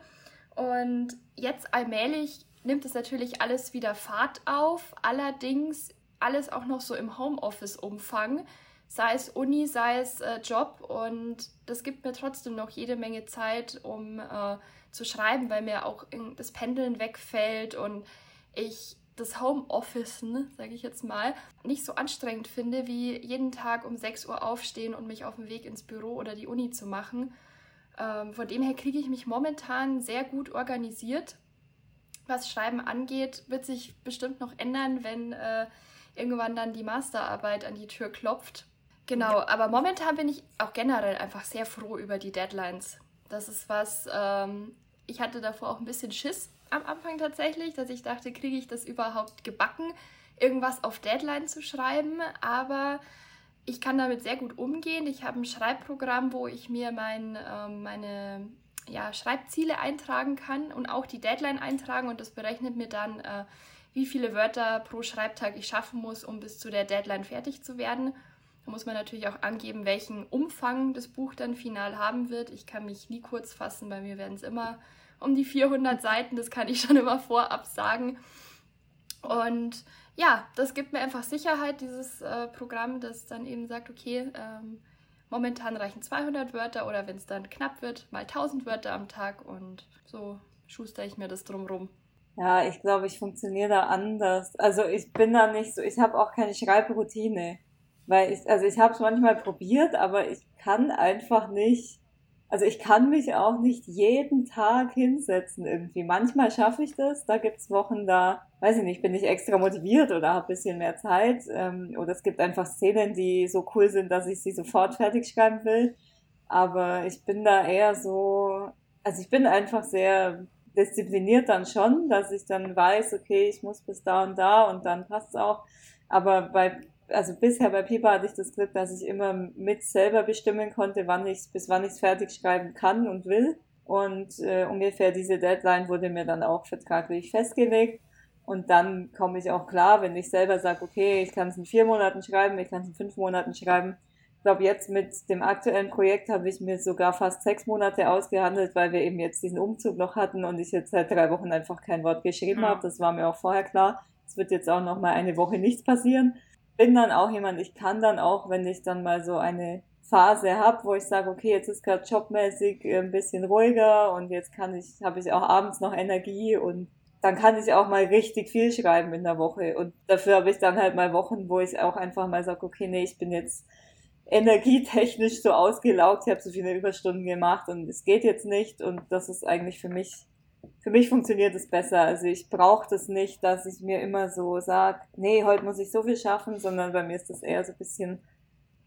Und jetzt allmählich nimmt es natürlich alles wieder Fahrt auf, allerdings alles auch noch so im Homeoffice-Umfang, sei es Uni, sei es äh, Job. Und das gibt mir trotzdem noch jede Menge Zeit, um äh, zu schreiben, weil mir auch das Pendeln wegfällt und ich das Homeoffice, ne, sage ich jetzt mal, nicht so anstrengend finde, wie jeden Tag um 6 Uhr aufstehen und mich auf den Weg ins Büro oder die Uni zu machen. Ähm, von dem her kriege ich mich momentan sehr gut organisiert. Was Schreiben angeht, wird sich bestimmt noch ändern, wenn äh, irgendwann dann die Masterarbeit an die Tür klopft. Genau, aber momentan bin ich auch generell einfach sehr froh über die Deadlines. Das ist was, ähm, ich hatte davor auch ein bisschen Schiss am Anfang tatsächlich, dass ich dachte, kriege ich das überhaupt gebacken, irgendwas auf Deadline zu schreiben, aber ich kann damit sehr gut umgehen. Ich habe ein Schreibprogramm, wo ich mir mein, ähm, meine ja, Schreibziele eintragen kann und auch die Deadline eintragen und das berechnet mir dann, äh, wie viele Wörter pro Schreibtag ich schaffen muss, um bis zu der Deadline fertig zu werden. Da muss man natürlich auch angeben, welchen Umfang das Buch dann final haben wird. Ich kann mich nie kurz fassen, bei mir werden es immer um die 400 Seiten, das kann ich schon immer vorab sagen. Und ja, das gibt mir einfach Sicherheit, dieses äh, Programm, das dann eben sagt, okay, ähm, momentan reichen 200 Wörter oder wenn es dann knapp wird, mal 1000 Wörter am Tag und so schuster ich mir das drumrum. Ja, ich glaube, ich funktioniere da anders. Also ich bin da nicht so, ich habe auch keine Schreibroutine. Weil ich, also ich habe es manchmal probiert, aber ich kann einfach nicht, also ich kann mich auch nicht jeden Tag hinsetzen irgendwie. Manchmal schaffe ich das, da gibt's Wochen, da, weiß ich nicht, bin ich extra motiviert oder habe bisschen mehr Zeit. Ähm, oder es gibt einfach Szenen, die so cool sind, dass ich sie sofort fertig schreiben will. Aber ich bin da eher so, also ich bin einfach sehr diszipliniert dann schon, dass ich dann weiß, okay, ich muss bis da und da und dann passt's auch. Aber bei, also bisher bei Pipa hatte ich das Glück, dass ich immer mit selber bestimmen konnte, wann ich bis wann ich es fertig schreiben kann und will. Und äh, ungefähr diese Deadline wurde mir dann auch vertraglich festgelegt. Und dann komme ich auch klar, wenn ich selber sage, okay, ich kann es in vier Monaten schreiben, ich kann es in fünf Monaten schreiben. Ich glaube, jetzt mit dem aktuellen Projekt habe ich mir sogar fast sechs Monate ausgehandelt, weil wir eben jetzt diesen Umzug noch hatten und ich jetzt seit drei Wochen einfach kein Wort geschrieben Ja. habe. Das war mir auch vorher klar. Es wird jetzt auch noch mal eine Woche nichts passieren. Bin dann auch jemand, ich kann dann auch, wenn ich dann mal so eine Phase habe, wo ich sage, okay, jetzt ist gerade jobmäßig äh, ein bisschen ruhiger und jetzt kann ich, habe ich auch abends noch Energie und dann kann ich auch mal richtig viel schreiben in der Woche. Und dafür habe ich dann halt mal Wochen, wo ich auch einfach mal sage, okay, nee, ich bin jetzt energietechnisch so ausgelaugt, ich habe so viele Überstunden gemacht und es geht jetzt nicht. Und das ist eigentlich für mich, für mich funktioniert es besser. Also ich brauche das nicht, dass ich mir immer so sage, nee, heute muss ich so viel schaffen, sondern bei mir ist das eher so ein bisschen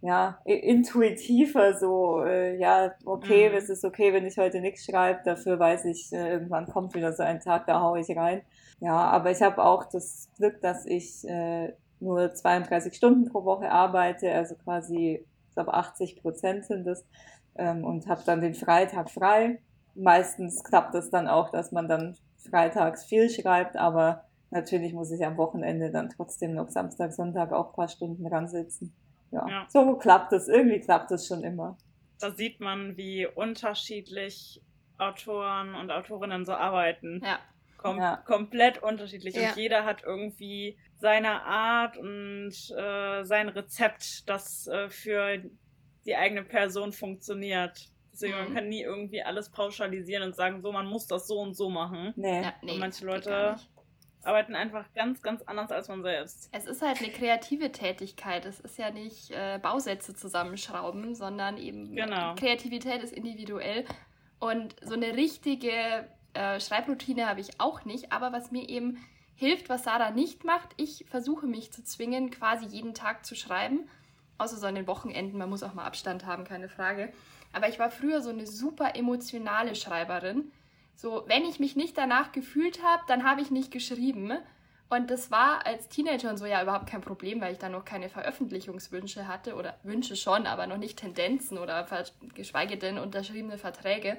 ja, intuitiver so, äh, ja, okay, Mhm. es ist okay, wenn ich heute nichts schreibe, dafür weiß ich, äh, irgendwann kommt wieder so ein Tag, da hau ich rein. Ja, aber ich habe auch das Glück, dass ich äh, nur 32 Stunden pro Woche arbeite, also quasi, ich glaube 80 Prozent sind es, ähm, und habe dann den Freitag frei. Meistens klappt das dann auch, dass man dann freitags viel schreibt, aber natürlich muss ich am Wochenende dann trotzdem noch Samstag, Sonntag auch ein paar Stunden ransitzen. Ja, Ja. so klappt es. Irgendwie klappt es schon immer. Da sieht man, wie unterschiedlich Autoren und Autorinnen so arbeiten. Ja. Kom Ja. Komplett unterschiedlich. Ja. Und jeder hat irgendwie seine Art und äh, sein Rezept, das äh, für die eigene Person funktioniert. Deswegen, man Mhm. kann nie irgendwie alles pauschalisieren und sagen, so, man muss das so und so machen. Nee. Ja, nee, Und manche Leute-. Arbeiten einfach ganz, ganz anders als man selbst. Es ist halt eine kreative Tätigkeit. Es ist ja nicht äh, Bausätze zusammenschrauben, sondern eben Genau. Kreativität ist individuell. Und so eine richtige äh, Schreibroutine habe ich auch nicht. Aber was mir eben hilft, was Sarah nicht macht, ich versuche mich zu zwingen, quasi jeden Tag zu schreiben. Außer so an den Wochenenden. Man muss auch mal Abstand haben, keine Frage. Aber ich war früher so eine super emotionale Schreiberin. So, wenn ich mich nicht danach gefühlt habe, dann habe ich nicht geschrieben. Und das war als Teenager und so ja überhaupt kein Problem, weil ich dann noch keine Veröffentlichungswünsche hatte oder Wünsche schon, aber noch nicht Tendenzen oder geschweige denn unterschriebene Verträge.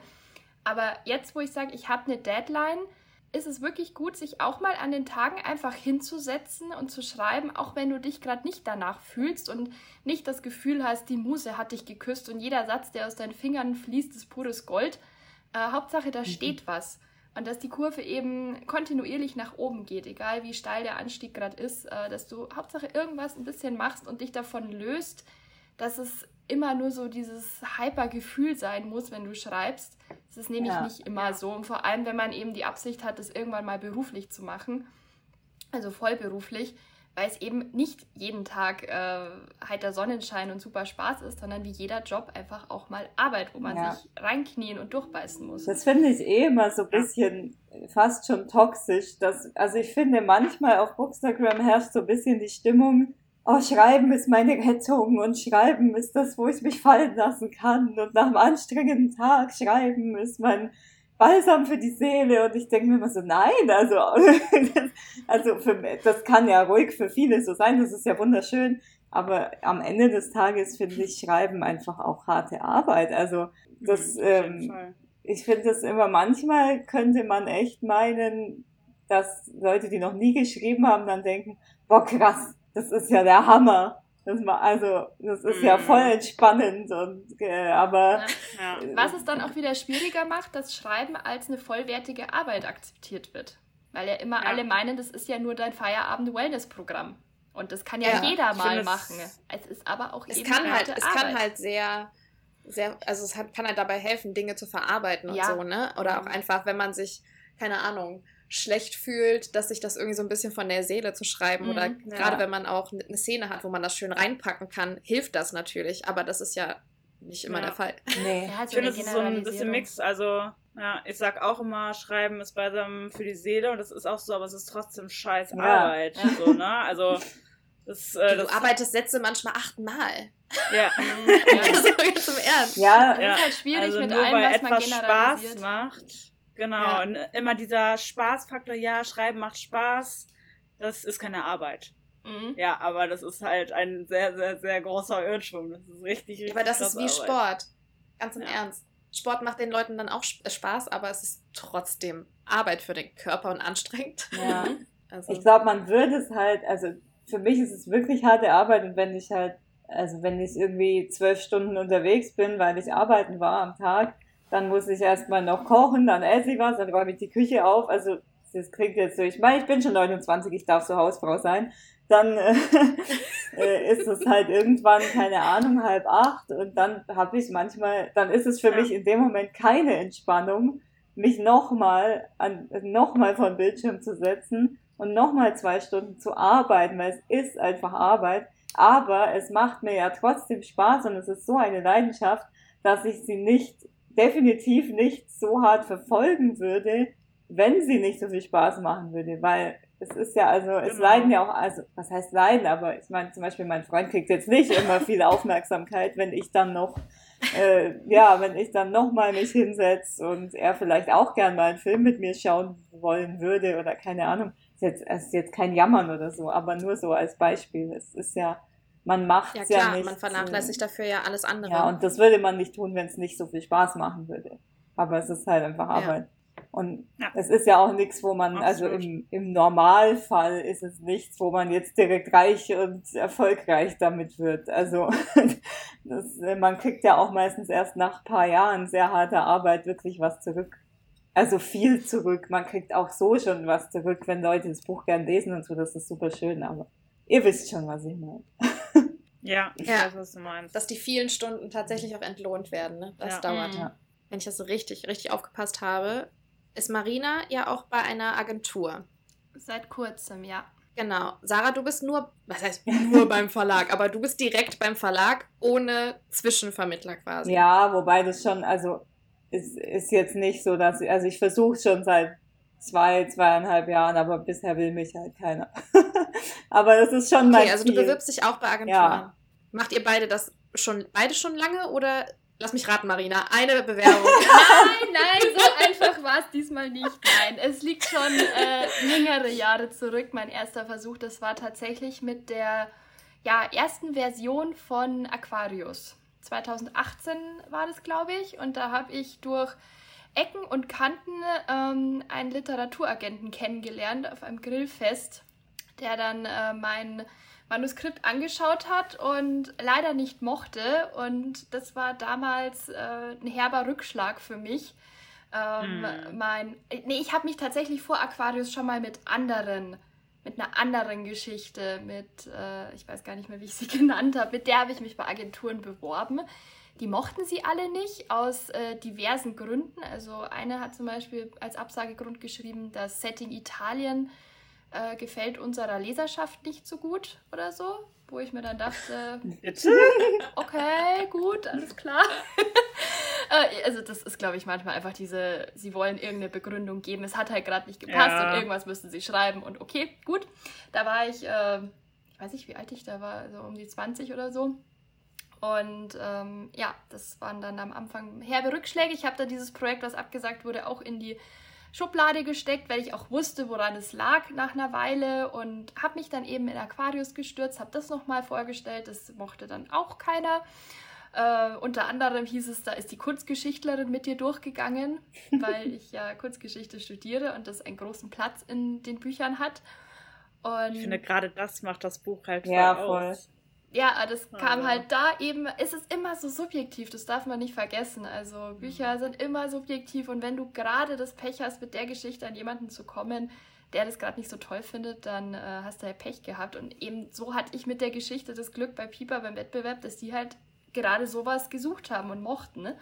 Aber jetzt, wo ich sage, ich habe eine Deadline, ist es wirklich gut, sich auch mal an den Tagen einfach hinzusetzen und zu schreiben, auch wenn du dich gerade nicht danach fühlst und nicht das Gefühl hast, die Muse hat dich geküsst und jeder Satz, der aus deinen Fingern fließt, ist pures Gold. Äh, Hauptsache, da steht was. Und dass die Kurve eben kontinuierlich nach oben geht, egal wie steil der Anstieg gerade ist, äh, dass du Hauptsache irgendwas ein bisschen machst und dich davon löst, dass es immer nur so dieses Hyper-Gefühl sein muss, wenn du schreibst. Das ist nämlich Ja. nicht immer so. Und vor allem, wenn man eben die Absicht hat, das irgendwann mal beruflich zu machen, also vollberuflich, weil es eben nicht jeden Tag äh, heiter Sonnenschein und super Spaß ist, sondern wie jeder Job einfach auch mal Arbeit, wo man Ja. sich reinknien und durchbeißen muss. Das finde ich eh immer so ein bisschen fast schon toxisch. Dass, also ich finde manchmal auf Bookstagram herrscht so ein bisschen die Stimmung, oh, Schreiben ist meine Rettung und Schreiben ist das, wo ich mich fallen lassen kann. Und nach einem anstrengenden Tag Schreiben ist mein Balsam für die Seele. Und ich denke mir immer so, nein, also, also für, das kann ja ruhig für viele so sein, das ist ja wunderschön, aber am Ende des Tages finde ich Schreiben einfach auch harte Arbeit, also das, Mhm, ähm, ich finde das immer, manchmal könnte man echt meinen, dass Leute, die noch nie geschrieben haben, dann denken, boah, krass, das ist ja der Hammer. Das ma- also, das ist ja Mhm. voll entspannend und, äh, aber, Ja. Ja. Was es dann auch wieder schwieriger macht, dass Schreiben als eine vollwertige Arbeit akzeptiert wird. Weil ja immer Ja. alle meinen, das ist ja nur dein Feierabend-Wellness-Programm. Und das kann ja, Ja, jeder mal finde machen. Es ist aber auch Es eben kann halt, es kann halt sehr, sehr, also es hat, kann halt dabei helfen, Dinge zu verarbeiten und Ja. so, ne? Oder auch Mhm. einfach, wenn man sich, keine Ahnung, schlecht fühlt, dass sich das irgendwie so ein bisschen von der Seele zu schreiben. Mhm, Oder ja. gerade wenn man auch eine Szene hat, wo man das schön reinpacken kann, hilft das natürlich. Aber das ist ja nicht immer Ja. der Fall. nee. Ja, halt Ich so finde, es ist so ein bisschen. Mix. Also, ja, ich sag auch immer, Schreiben ist beisammen für die Seele und das ist auch so, aber es ist trotzdem scheiß Ja. Arbeit. Ja. So, ne? Also, das, äh, Du das arbeitest Sätze manchmal achtmal. ja, so ganz im Ernst. Ja, Das ist halt schwierig also mit nur allem, weil was man etwas Spaß generalisiert. macht. Genau. Ja. Und immer dieser Spaßfaktor, ja, Schreiben macht Spaß, das ist keine Arbeit. Mhm. Ja, aber das ist halt ein sehr, sehr, sehr großer Irrtum. Das ist richtig, richtig Aber das ist wie Arbeit. Sport. Ganz im Ja. Ernst. Sport macht den Leuten dann auch Sp- Spaß, aber es ist trotzdem Arbeit für den Körper und anstrengend. ja. Also, ich glaube, man würde es halt, also für mich ist es wirklich harte Arbeit und wenn ich halt, also wenn ich irgendwie zwölf Stunden unterwegs bin, weil ich arbeiten war am Tag, dann muss ich erstmal noch kochen, dann esse ich was, dann räume ich die Küche auf. Also das klingt jetzt so, ich meine, ich bin schon 29, ich darf so Hausfrau sein. Dann äh, äh, ist es halt irgendwann, keine Ahnung, halb acht und dann habe ich manchmal, dann ist es für Ja. mich in dem Moment keine Entspannung, mich nochmal an nochmal vor den Bildschirm zu setzen und nochmal zwei Stunden zu arbeiten, weil es ist einfach Arbeit. Aber es macht mir ja trotzdem Spaß und es ist so eine Leidenschaft, dass ich sie nicht, definitiv nicht so hart verfolgen würde, wenn sie nicht so viel Spaß machen würde, weil es ist ja, also, es Genau. leiden ja auch, also, was heißt leiden, aber ich meine, zum Beispiel mein Freund kriegt jetzt nicht immer viel Aufmerksamkeit, wenn ich dann noch, äh, ja, wenn ich dann nochmal mich hinsetze und er vielleicht auch gern mal einen Film mit mir schauen wollen würde oder keine Ahnung. Ist jetzt, ist jetzt kein Jammern oder so, aber nur so als Beispiel. Es ist ja, man macht ja ja, klar, nicht. man vernachlässigt dafür ja alles andere. Ja, und das würde man nicht tun, wenn es nicht so viel Spaß machen würde. Aber es ist halt einfach Ja. Arbeit. Und Ja. es ist ja auch nichts, wo man, also Absolut. im, im Normalfall ist es nichts, wo man jetzt direkt reich und erfolgreich damit wird. Also das, man kriegt ja auch meistens erst nach ein paar Jahren sehr harter Arbeit wirklich was zurück. Also viel zurück. Man kriegt auch so schon was zurück, wenn Leute das Buch gern lesen und so. Das ist super schön, aber ihr wisst schon, was ich meine. Ja, ich Ja. weiß, was du meinst. Dass die vielen Stunden tatsächlich auch entlohnt werden. Ne? Das Ja. dauert. Mhm. Ja. Wenn ich das so richtig, richtig aufgepasst habe, ist Marina ja auch bei einer Agentur. Seit kurzem, ja. Genau. Sarah, du bist nur, was heißt nur beim Verlag, aber du bist direkt beim Verlag ohne Zwischenvermittler quasi. Ja, wobei das schon, also ist, ist jetzt nicht so, dass ich, also ich versuche schon seit zwei, zweieinhalb Jahren, aber bisher will mich halt keiner. aber das ist schon mein Okay, also du Ziel. bewirbst dich auch bei Agenturen. Ja. Macht ihr beide das schon, beide schon lange oder lass mich raten, Marina, eine Bewerbung. Nein, nein, so einfach war es diesmal nicht. Nein, es liegt schon äh, längere Jahre zurück. Mein erster Versuch, das war tatsächlich mit der ja, ersten Version von Aquarius. 2018 war das, glaube ich. Und da habe ich durch Ecken und Kanten ähm, einen Literaturagenten kennengelernt auf einem Grillfest, der dann äh, mein Manuskript angeschaut hat und leider nicht mochte. Und das war damals äh, ein herber Rückschlag für mich. Ähm, Hm. mein, äh, nee, ich habe mich tatsächlich vor Aquarius schon mal mit anderen, mit einer anderen Geschichte, mit, äh, ich weiß gar nicht mehr, wie ich sie genannt habe, mit der habe ich mich bei Agenturen beworben. Die mochten sie alle nicht aus äh, diversen Gründen. Also eine hat zum Beispiel als Absagegrund geschrieben, das Setting Italien äh, gefällt unserer Leserschaft nicht so gut oder so, wo ich mir dann dachte, okay, gut, alles klar. Äh, also das ist, glaube ich, manchmal einfach diese, sie wollen irgendeine Begründung geben, es hat halt gerade nicht gepasst Ja. und irgendwas müssen sie schreiben und okay, gut. Da war ich, äh, ich weiß nicht, wie alt ich da war, also um die 20 oder so. Und ähm, ja, das waren dann am Anfang herbe Rückschläge. Ich habe dann dieses Projekt, was abgesagt wurde, auch in die Schublade gesteckt, weil ich auch wusste, woran es lag nach einer Weile und habe mich dann eben in Aquarius gestürzt, habe das nochmal vorgestellt, das mochte dann auch keiner. Äh, unter anderem hieß es, da ist die Kurzgeschichtlerin mit dir durchgegangen, weil ich ja Kurzgeschichte studiere und das einen großen Platz in den Büchern hat. Und Ich finde, gerade das macht das Buch halt voll Ja, voll. aus. Ja, das kam Also. halt da eben, es ist immer so subjektiv, das darf man nicht vergessen. Also Bücher sind immer subjektiv und wenn du gerade das Pech hast, mit der Geschichte an jemanden zu kommen, der das gerade nicht so toll findet, dann äh, hast du halt Pech gehabt. Und eben so hatte ich mit der Geschichte das Glück bei Pieper beim Wettbewerb, dass die halt gerade sowas gesucht haben und mochten. Ne?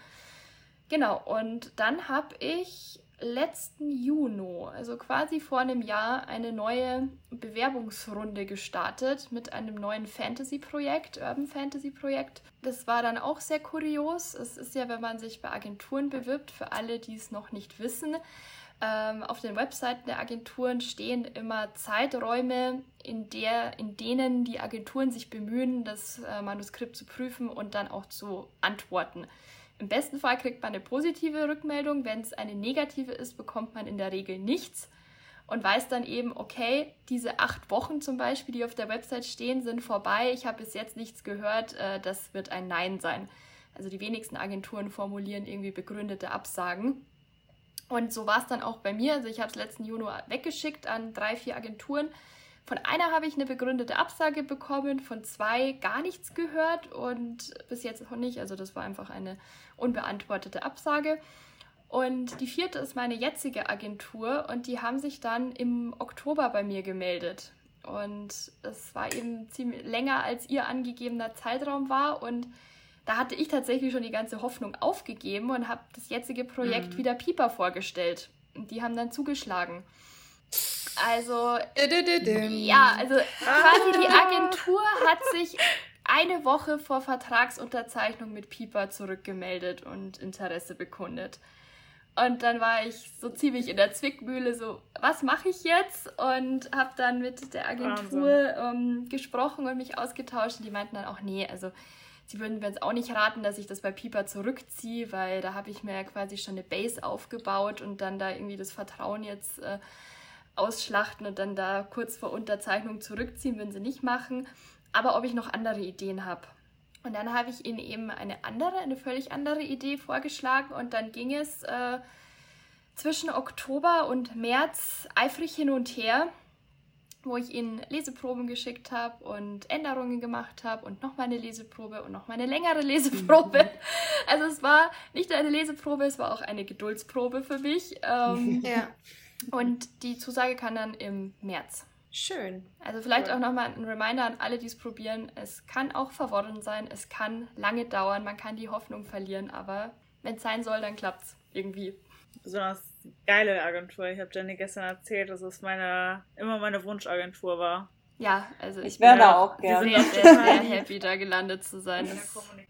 Genau, und dann habe ich letzten Juni, also quasi vor einem Jahr, eine neue Bewerbungsrunde gestartet mit einem neuen Fantasy-Projekt, Urban Fantasy-Projekt. Das war dann auch sehr kurios. Es ist ja, wenn man sich bei Agenturen bewirbt, für alle, die es noch nicht wissen, ähm, auf den Webseiten der Agenturen stehen immer Zeiträume, in, der, in denen die Agenturen sich bemühen, das äh, Manuskript zu prüfen und dann auch zu antworten. Im besten Fall kriegt man eine positive Rückmeldung. Wenn es eine negative ist, bekommt man in der Regel nichts und weiß dann eben, okay, diese acht Wochen zum Beispiel, die auf der Website stehen, sind vorbei. Ich habe bis jetzt nichts gehört. Äh, das wird ein Nein sein. Also die wenigsten Agenturen formulieren irgendwie begründete Absagen. Und so war es dann auch bei mir. Also ich habe es letzten Juni weggeschickt an drei, vier Agenturen. Von einer habe ich eine begründete Absage bekommen, von zwei gar nichts gehört und bis jetzt noch nicht. Also das war einfach eine unbeantwortete Absage. Und die vierte ist meine jetzige Agentur und die haben sich dann im Oktober bei mir gemeldet. Und es war eben ziemlich länger als ihr angegebener Zeitraum war und da hatte ich tatsächlich schon die ganze Hoffnung aufgegeben und habe das jetzige Projekt mhm. wieder Pieper vorgestellt. Und die haben dann zugeschlagen. Also, ja, also quasi die Agentur hat sich eine Woche vor Vertragsunterzeichnung mit Pieper zurückgemeldet und Interesse bekundet. Und dann war ich so ziemlich in der Zwickmühle, so, was mache ich jetzt? Und habe dann mit der Agentur ähm, gesprochen und mich ausgetauscht. Und die meinten dann auch, nee, also sie würden mir jetzt auch nicht raten, dass ich das bei Pieper zurückziehe, weil da habe ich mir ja quasi schon eine Base aufgebaut und dann da irgendwie das Vertrauen jetzt äh, ausschlachten und dann da kurz vor Unterzeichnung zurückziehen, würden sie nicht machen. Aber ob ich noch andere Ideen habe. Und dann habe ich ihnen eben eine andere, eine völlig andere Idee vorgeschlagen und dann ging es äh, zwischen Oktober und März eifrig hin und her wo ich ihnen Leseproben geschickt habe und Änderungen gemacht habe und nochmal eine Leseprobe und nochmal eine längere Leseprobe. Mhm. Also es war nicht nur eine Leseprobe, es war auch eine Geduldsprobe für mich. Ähm, ja. Und die Zusage kann dann im März. Schön. Also vielleicht cool. auch nochmal ein Reminder an alle, die es probieren. Es kann auch verworren sein, es kann lange dauern, man kann die Hoffnung verlieren, aber wenn es sein soll, dann klappt es irgendwie. Besonders geile Agentur. Ich habe Jenny gestern erzählt, dass es meine, immer meine Wunschagentur war. Ja, also ich, ich wäre da auch gerne. Wir sind sehr, sehr happy, da gelandet zu sein.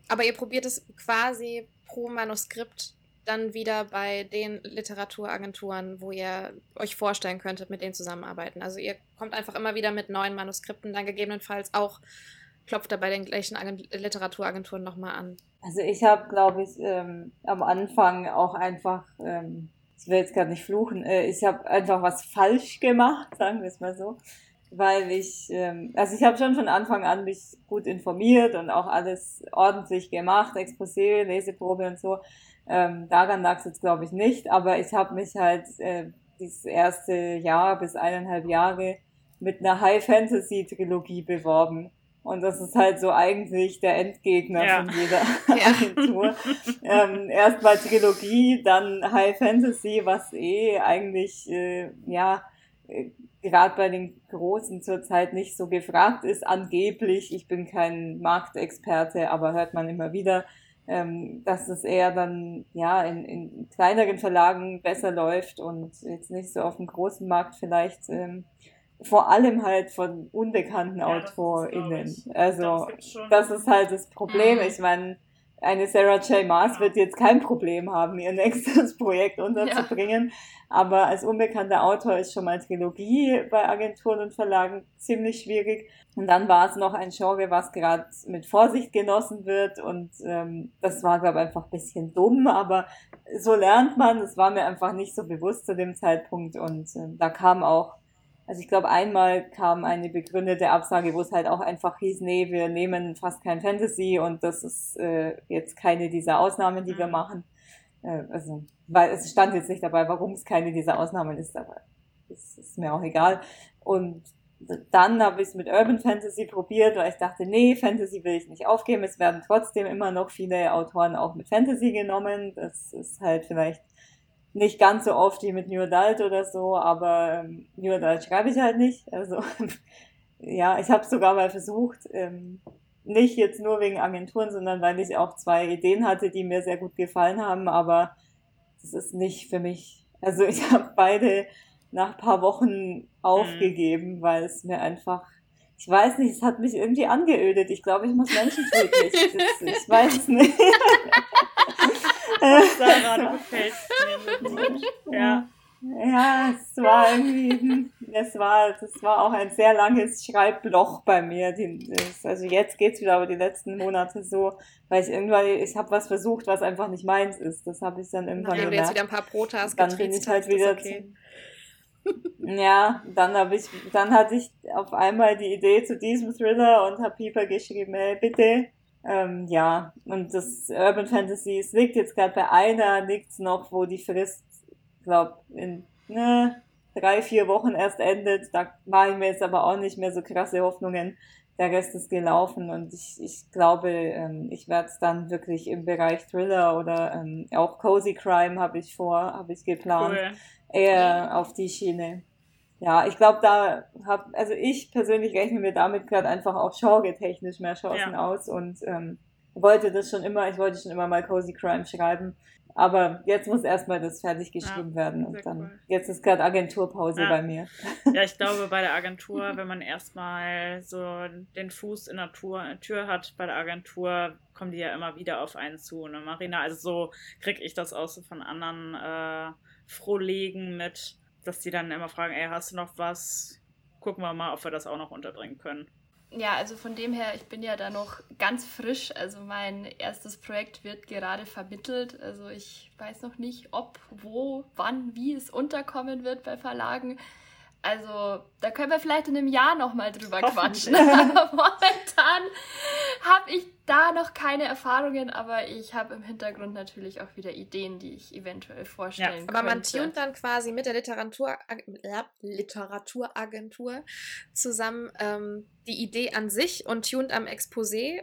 Aber ihr probiert es quasi pro Manuskript dann wieder bei den Literaturagenturen, wo ihr euch vorstellen könntet, mit denen zusammenarbeiten. Also ihr kommt einfach immer wieder mit neuen Manuskripten, dann gegebenenfalls auch klopft er bei den gleichen Agent Literaturagenturen nochmal an. Also ich habe, glaube ich, ähm, am Anfang auch einfach ähm, ich will jetzt gar nicht fluchen, äh, ich habe einfach was falsch gemacht, sagen wir es mal so. Weil ich, ähm, also ich habe schon von Anfang an mich gut informiert und auch alles ordentlich gemacht, Exposé, Leseprobe und so. Ähm, daran lag es jetzt, glaube ich, nicht, aber ich habe mich halt äh, dieses erste Jahr bis eineinhalb Jahre mit einer High-Fantasy-Trilogie beworben. Und das ist halt so eigentlich der Endgegner ja. von jeder Agentur. ähm, Erstmal Trilogie, dann High Fantasy, was eh eigentlich, äh, ja, äh, gerade bei den Großen zurzeit nicht so gefragt ist, angeblich. Ich bin kein Marktexperte, aber hört man immer wieder, ähm, dass es eher dann ja in, in kleineren Verlagen besser läuft und jetzt nicht so auf dem großen Markt vielleicht ähm, vor allem halt von unbekannten ja, AutorInnen. Also, das, das, ist halt das Problem. Mhm. Ich meine, eine Sarah J. Maas wird jetzt kein Problem haben, ihr nächstes Projekt unterzubringen. Ja. Aber als unbekannter Autor ist schon mal Trilogie bei Agenturen und Verlagen ziemlich schwierig. Und dann war es noch ein Genre, was gerade mit Vorsicht genossen wird. Und ähm, das war, glaube ich, einfach ein bisschen dumm. Aber so lernt man. Es war mir einfach nicht so bewusst zu dem Zeitpunkt. Und äh, da kam auch also ich glaube, einmal kam eine begründete Absage, wo es halt auch einfach hieß, nee, wir nehmen fast kein Fantasy und das ist äh, jetzt keine dieser Ausnahmen, die wir mhm. machen. Äh, also, weil es stand jetzt nicht dabei, warum es keine dieser Ausnahmen ist, aber das ist mir auch egal. Und dann habe ich es mit Urban Fantasy probiert, weil ich dachte, nee, Fantasy will ich nicht aufgeben. Es werden trotzdem immer noch viele Autoren auch mit Fantasy genommen. Das ist halt vielleicht nicht ganz so oft wie mit New Adult oder so, aber ähm, New Adult schreibe ich halt nicht. Also ja, ich habe sogar mal versucht, ähm, nicht jetzt nur wegen Agenturen, sondern weil ich auch zwei Ideen hatte, die mir sehr gut gefallen haben, aber das ist nicht für mich. Also ich habe beide nach paar Wochen aufgegeben, mhm. weil es mir einfach, ich weiß nicht, es hat mich irgendwie angeödet. Ich glaube, ich muss Menschen töten. ich, ich weiß nicht. Sarah, du gefällst mir. Ja. Ja, es war irgendwie, es war, das war auch ein sehr langes Schreibloch bei mir. Die, also jetzt geht's wieder, aber die letzten Monate so, weil ich irgendwann, ich habe was versucht, was einfach nicht meins ist. Das habe ich dann irgendwann Wenn du jetzt wieder ein paar Protas Dann bin ich halt wieder okay. ja, dann habe ich, dann hatte ich auf einmal die Idee zu diesem Thriller und habe Pieper geschrieben, hey, bitte ähm, ja, und das Urban Fantasy, es liegt jetzt gerade bei einer, liegt's noch, wo die Frist glaube, in ne, drei, vier Wochen erst endet. Da mache ich mir jetzt aber auch nicht mehr so krasse Hoffnungen. Der Rest ist gelaufen und ich, ich glaube, ähm, ich werde es dann wirklich im Bereich Thriller oder ähm, auch Cozy Crime habe ich vor, habe ich geplant, cool. eher auf die Schiene. Ja, ich glaube, da hab, also ich persönlich rechne mir damit gerade einfach auch genre-technisch mehr Chancen ja. aus und ähm, wollte das schon immer, ich wollte schon immer mal Cozy Crime schreiben. Aber jetzt muss erstmal das fertig geschrieben ja, werden und dann, cool. jetzt ist gerade Agenturpause ja. bei mir. Ja, ich glaube, bei der Agentur, wenn man erstmal so den Fuß in der Tour, Tür hat bei der Agentur, kommen die ja immer wieder auf einen zu, ne, Marina? Also so kriege ich das auch so von anderen äh, Frohlegen mit, dass die dann immer fragen, ey, hast du noch was? Gucken wir mal, ob wir das auch noch unterbringen können ja, also von dem her, ich bin ja da noch ganz frisch. Also mein erstes Projekt wird gerade vermittelt. Also ich weiß noch nicht, ob, wo, wann, wie es unterkommen wird bei Verlagen. Also da können wir vielleicht in einem Jahr nochmal drüber quatschen. aber momentan habe ich da noch keine Erfahrungen, aber ich habe im Hintergrund natürlich auch wieder Ideen, die ich eventuell vorstellen ja. Aber man tunt dann quasi mit der Literatur, Literaturagentur zusammen ähm, die Idee an sich und tunt am Exposé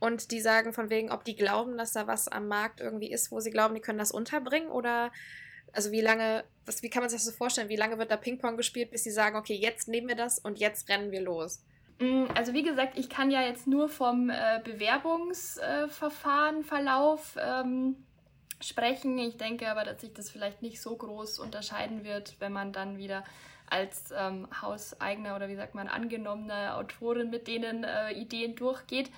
und die sagen von wegen, ob die glauben, dass da was am Markt irgendwie ist, wo sie glauben, die können das unterbringen oder also wie lange, was, wie kann man sich das so vorstellen? Wie lange wird da Ping-Pong gespielt, bis sie sagen, okay, jetzt nehmen wir das und jetzt rennen wir los? Mm, also wie gesagt, ich kann ja jetzt nur vom äh, Bewerbungsverfahren, äh, ähm, sprechen. Ich denke aber, dass sich das vielleicht nicht so groß unterscheiden wird, wenn man dann wieder als ähm, hauseigener oder wie sagt man, angenommener Autorin mit denen äh, Ideen durchgeht.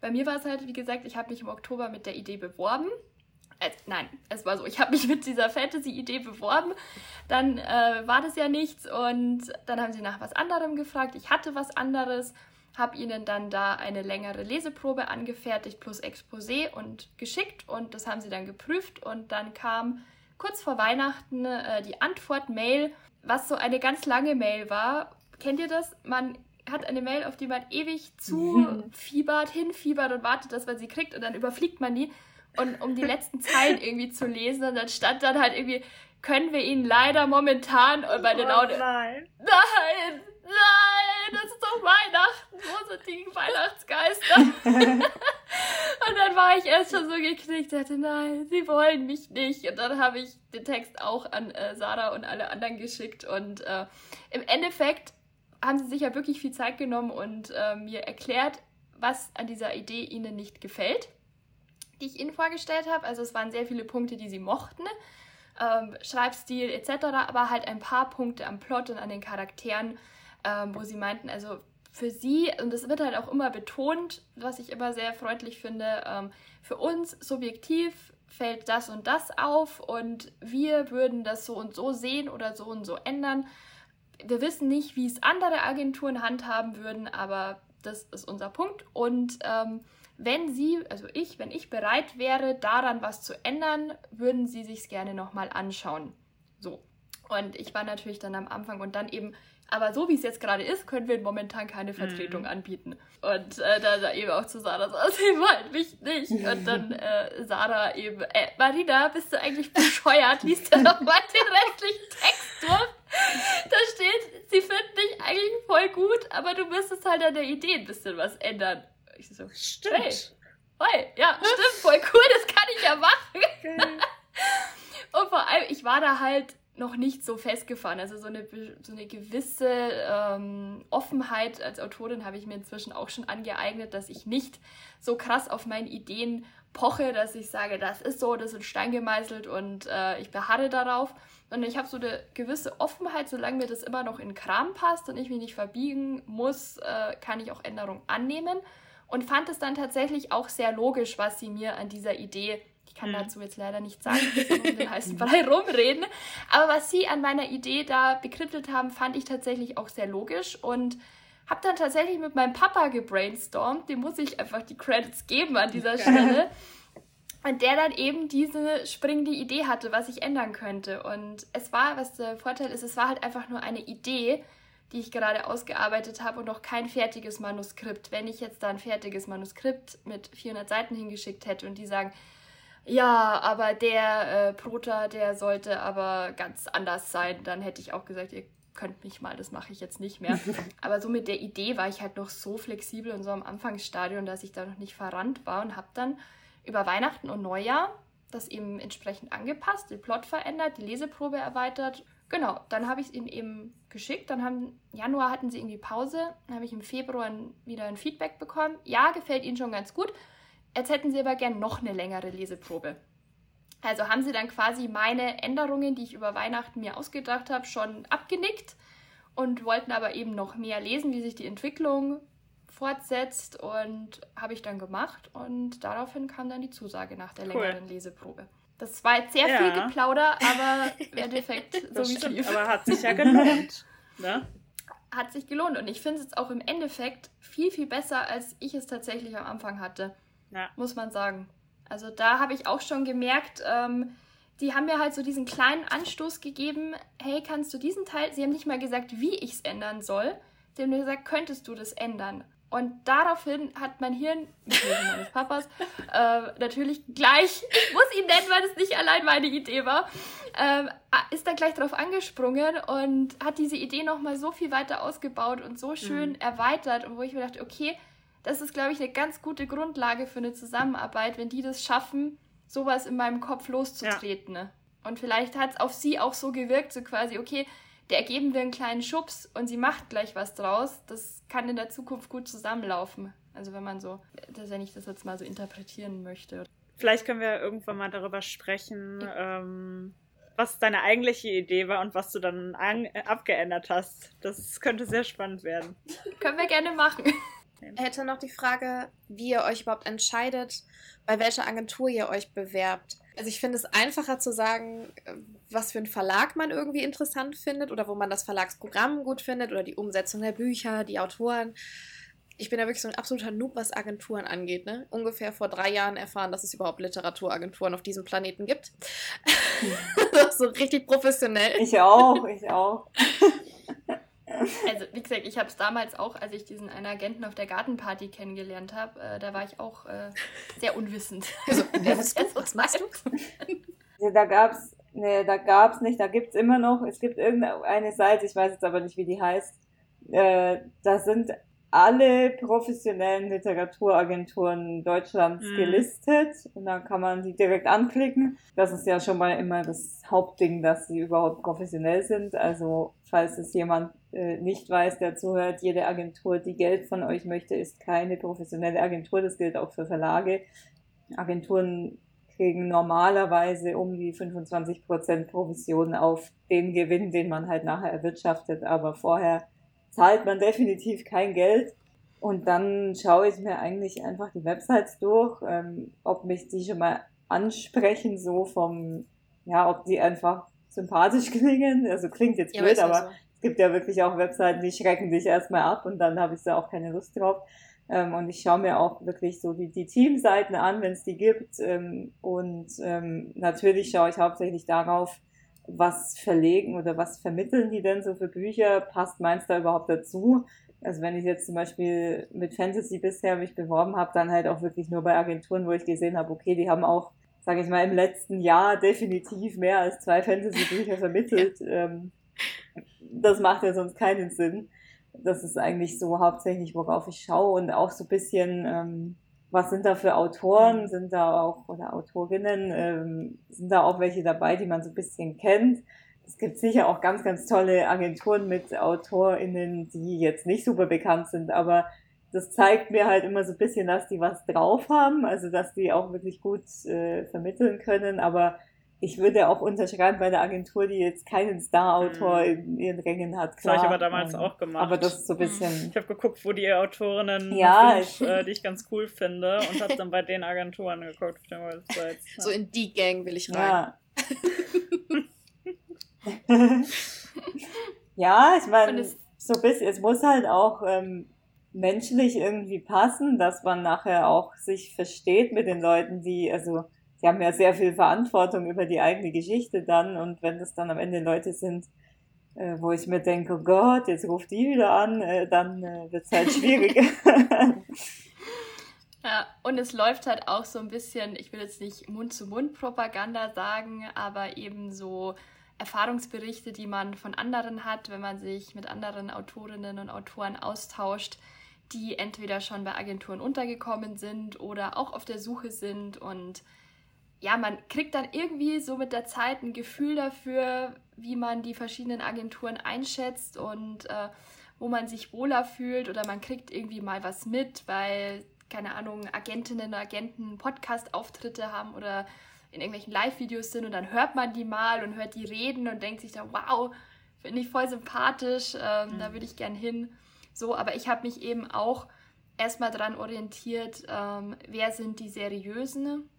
Bei mir war es halt, wie gesagt, ich habe mich im Oktober mit der Idee beworben äh, nein, es war so, ich habe mich mit dieser Fantasy-Idee beworben, dann äh, war das ja nichts und dann haben sie nach was anderem gefragt. Ich hatte was anderes, habe ihnen dann da eine längere Leseprobe angefertigt plus Exposé und geschickt und das haben sie dann geprüft und dann kam kurz vor Weihnachten äh, die Antwort-Mail, was so eine ganz lange Mail war. Kennt ihr das? Man hat eine Mail, auf die man ewig zufiebert, hinfiebert und wartet, dass man sie kriegt und dann überfliegt man die und um die letzten Zeilen irgendwie zu lesen. Und dann stand dann halt irgendwie, können wir ihn leider momentan bei den oh. Nein. Nein, nein, das ist doch Weihnachten. Wo sind die Weihnachtsgeister? und dann war ich erst schon so geknickt, dachte, nein, sie wollen mich nicht. Und dann habe ich den Text auch an äh, Sarah und alle anderen geschickt. Und äh, im Endeffekt haben sie sich ja wirklich viel Zeit genommen und äh, mir erklärt, was an dieser Idee ihnen nicht gefällt die ich ihnen vorgestellt habe. Also es waren sehr viele Punkte, die sie mochten. Ähm, Schreibstil etc., aber halt ein paar Punkte am Plot und an den Charakteren, ähm, wo sie meinten, also für sie, und das wird halt auch immer betont, was ich immer sehr freundlich finde, ähm, für uns subjektiv fällt das und das auf und wir würden das so und so sehen oder so und so ändern. Wir wissen nicht, wie es andere Agenturen handhaben würden, aber das ist unser Punkt und ähm, wenn Sie, also ich, wenn ich bereit wäre, daran was zu ändern, würden Sie sich gerne nochmal anschauen. So. Und ich war natürlich dann am Anfang und dann eben, aber so wie es jetzt gerade ist, können wir momentan keine Vertretung mhm. anbieten. Und äh, dann da eben auch zu Sarah so, sie wollen mich nicht. Und dann äh, Sarah eben, äh, Marina, bist du eigentlich bescheuert? Liest ja noch mal den restlichen Text durch. Da steht, sie finden dich eigentlich voll gut, aber du müsstest halt an der Idee ein bisschen was ändern. Ich so, stimmt. Hey, hey, ja, stimmt, voll cool, das kann ich ja machen. Okay. Und vor allem, ich war da halt noch nicht so festgefahren. Also so eine, so eine gewisse ähm, Offenheit als Autorin habe ich mir inzwischen auch schon angeeignet, dass ich nicht so krass auf meine Ideen poche, dass ich sage, das ist so, das ist ein Stein gemeißelt und äh, ich beharre darauf. Und ich habe so eine gewisse Offenheit, solange mir das immer noch in Kram passt und ich mich nicht verbiegen muss, äh, kann ich auch Änderungen annehmen und fand es dann tatsächlich auch sehr logisch, was sie mir an dieser Idee, ich kann mhm. dazu jetzt leider nicht sagen, ich um den heißen Brei rumreden, aber was sie an meiner Idee da bekrittelt haben, fand ich tatsächlich auch sehr logisch und habe dann tatsächlich mit meinem Papa gebrainstormt, dem muss ich einfach die Credits geben an dieser Stelle. Und der dann eben diese springende Idee hatte, was ich ändern könnte. Und es war, was der Vorteil ist, es war halt einfach nur eine Idee, die ich gerade ausgearbeitet habe und noch kein fertiges Manuskript. Wenn ich jetzt da ein fertiges Manuskript mit 400 Seiten hingeschickt hätte und die sagen, ja, aber der äh, Prota, der sollte aber ganz anders sein. Dann hätte ich auch gesagt, ihr könnt mich mal, das mache ich jetzt nicht mehr. aber so mit der Idee war ich halt noch so flexibel und so am Anfangsstadion, dass ich da noch nicht verrannt war und habe dann über Weihnachten und Neujahr das eben entsprechend angepasst, den Plot verändert, die Leseprobe erweitert. Genau, dann habe ich es ihnen eben geschickt. Dann haben Januar hatten sie irgendwie Pause. Dann habe ich im Februar wieder ein Feedback bekommen. Ja, gefällt ihnen schon ganz gut. Jetzt hätten sie aber gern noch eine längere Leseprobe. Also haben sie dann quasi meine Änderungen, die ich über Weihnachten mir ausgedacht habe, schon abgenickt und wollten aber eben noch mehr lesen, wie sich die Entwicklung fortsetzt und habe ich dann gemacht und daraufhin kam dann die Zusage nach der cool. längeren Leseprobe. Das war jetzt sehr ja. viel Geplauder, aber im Endeffekt so wie es lief. Aber hat sich ja gelohnt. ne? Hat sich gelohnt und ich finde es jetzt auch im Endeffekt viel, viel besser, als ich es tatsächlich am Anfang hatte. Ja. Muss man sagen. Also da habe ich auch schon gemerkt, ähm, die haben mir halt so diesen kleinen Anstoß gegeben, hey, kannst du diesen Teil, sie haben nicht mal gesagt, wie ich es ändern soll, sie haben mir gesagt, könntest du das ändern? Und daraufhin hat mein Hirn, mit Hilfe meines Papas, äh, natürlich gleich, ich muss ihn nennen, weil es nicht allein meine Idee war, äh, ist dann gleich darauf angesprungen und hat diese Idee nochmal so viel weiter ausgebaut und so schön mhm. erweitert. Und wo ich mir dachte, okay, das ist, glaube ich, eine ganz gute Grundlage für eine Zusammenarbeit, wenn die das schaffen, sowas in meinem Kopf loszutreten. Ja. Und vielleicht hat es auf sie auch so gewirkt, so quasi, okay, der geben wir einen kleinen Schubs und sie macht gleich was draus. Das kann in der Zukunft gut zusammenlaufen. Also wenn man so, wenn ich das jetzt mal so interpretieren möchte. Vielleicht können wir irgendwann mal darüber sprechen, ja. ähm, was deine eigentliche Idee war und was du dann an, äh, abgeändert hast. Das könnte sehr spannend werden. können wir gerne machen hätte noch die Frage, wie ihr euch überhaupt entscheidet, bei welcher Agentur ihr euch bewerbt. Also ich finde es einfacher zu sagen, was für einen Verlag man irgendwie interessant findet oder wo man das Verlagsprogramm gut findet oder die Umsetzung der Bücher, die Autoren. Ich bin ja wirklich so ein absoluter Noob, was Agenturen angeht. Ne? Ungefähr vor drei Jahren erfahren, dass es überhaupt Literaturagenturen auf diesem Planeten gibt. so richtig professionell. Ich auch, ich auch. Also, wie gesagt, ich habe es damals auch, als ich diesen einen Agenten auf der Gartenparty kennengelernt habe, äh, da war ich auch äh, sehr unwissend. Also, wer bist du? Was machst du? Ja, da gab's, nee, da gab's nicht, da gibt's immer noch, es gibt irgendeine Seite, ich weiß jetzt aber nicht, wie die heißt, äh, da sind alle professionellen Literaturagenturen Deutschlands mhm. gelistet und dann kann man die direkt anklicken. Das ist ja schon mal immer das Hauptding, dass sie überhaupt professionell sind. Also falls es jemand äh, nicht weiß, der zuhört, jede Agentur, die Geld von euch möchte, ist keine professionelle Agentur. Das gilt auch für Verlage. Agenturen kriegen normalerweise um die 25% Provision auf den Gewinn, den man halt nachher erwirtschaftet, aber vorher zahlt man definitiv kein Geld. Und dann schaue ich mir eigentlich einfach die Websites durch, ähm, ob mich die schon mal ansprechen, so vom, ja, ob die einfach sympathisch klingen. Also klingt jetzt ja, blöd, aber so. es gibt ja wirklich auch Webseiten, die schrecken dich erstmal ab und dann habe ich da auch keine Lust drauf. Ähm, und ich schaue mir auch wirklich so die, die Teamseiten an, wenn es die gibt. Ähm, und ähm, natürlich schaue ich hauptsächlich darauf, was verlegen oder was vermitteln die denn so für Bücher? Passt meins da überhaupt dazu? Also wenn ich jetzt zum Beispiel mit Fantasy bisher mich beworben habe, dann halt auch wirklich nur bei Agenturen, wo ich gesehen habe, okay, die haben auch, sage ich mal, im letzten Jahr definitiv mehr als zwei Fantasy-Bücher vermittelt. Ähm, das macht ja sonst keinen Sinn. Das ist eigentlich so hauptsächlich, worauf ich schaue und auch so ein bisschen, ähm, was sind da für Autoren, mhm. sind da auch, oder Autorinnen, ähm, sind da auch welche dabei, die man so ein bisschen kennt. Es gibt sicher auch ganz, ganz tolle Agenturen mit AutorInnen, die jetzt nicht super bekannt sind, aber das zeigt mir halt immer so ein bisschen, dass die was drauf haben, also dass die auch wirklich gut äh, vermitteln können, aber ich würde auch unterschreiben bei der Agentur, die jetzt keinen Star-Autor mhm. in ihren Rängen hat. Klar. Das habe ich aber damals auch gemacht. Aber das ist so ein bisschen. Ich habe geguckt, wo die Autorinnen ja, sind, äh, die ich ganz cool finde und habe dann bei den Agenturen geguckt auf den Websites. Ja. So in die Gang will ich rein. Ja, ja ich meine, so bisschen, es muss halt auch ähm, menschlich irgendwie passen, dass man nachher auch sich versteht mit den Leuten, die, also die haben ja sehr viel Verantwortung über die eigene Geschichte dann und wenn das dann am Ende Leute sind, äh, wo ich mir denke, oh Gott, jetzt ruft die wieder an, äh, dann äh, wird es halt schwierig. Ja, und es läuft halt auch so ein bisschen, ich will jetzt nicht Mund-zu-Mund-Propaganda sagen, aber eben so Erfahrungsberichte, die man von anderen hat, wenn man sich mit anderen Autorinnen und Autoren austauscht, die entweder schon bei Agenturen untergekommen sind oder auch auf der Suche sind. Und ja, man kriegt dann irgendwie so mit der Zeit ein Gefühl dafür, wie man die verschiedenen Agenturen einschätzt und äh, wo man sich wohler fühlt oder man kriegt irgendwie mal was mit, weil, keine Ahnung, Agentinnen und Agenten Podcast-Auftritte haben oder in irgendwelchen Live-Videos sind und dann hört man die mal und hört die reden und denkt sich dann, wow, finde ich voll sympathisch, ähm, mhm. da würde ich gern hin. So, aber ich habe mich eben auch erstmal daran orientiert, ähm, wer sind die seriösen,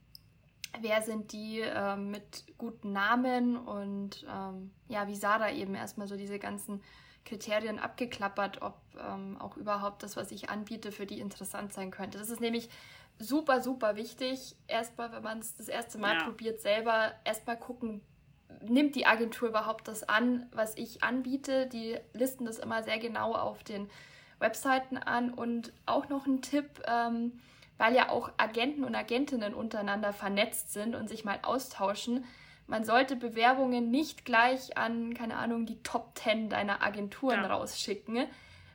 wer sind die ähm, mit guten Namen und ähm, ja, wie Sarah eben erstmal so diese ganzen Kriterien abgeklappert, ob ähm, auch überhaupt das, was ich anbiete, für die interessant sein könnte. Das ist nämlich super, super wichtig. Erstmal, wenn man es das erste Mal ja. probiert, selber erstmal gucken, nimmt die Agentur überhaupt das an, was ich anbiete. Die listen das immer sehr genau auf den Webseiten an. Und auch noch ein Tipp, ähm, weil ja auch Agenten und Agentinnen untereinander vernetzt sind und sich mal austauschen. Man sollte Bewerbungen nicht gleich an, keine Ahnung, die Top 10 deiner Agenturen ja. rausschicken,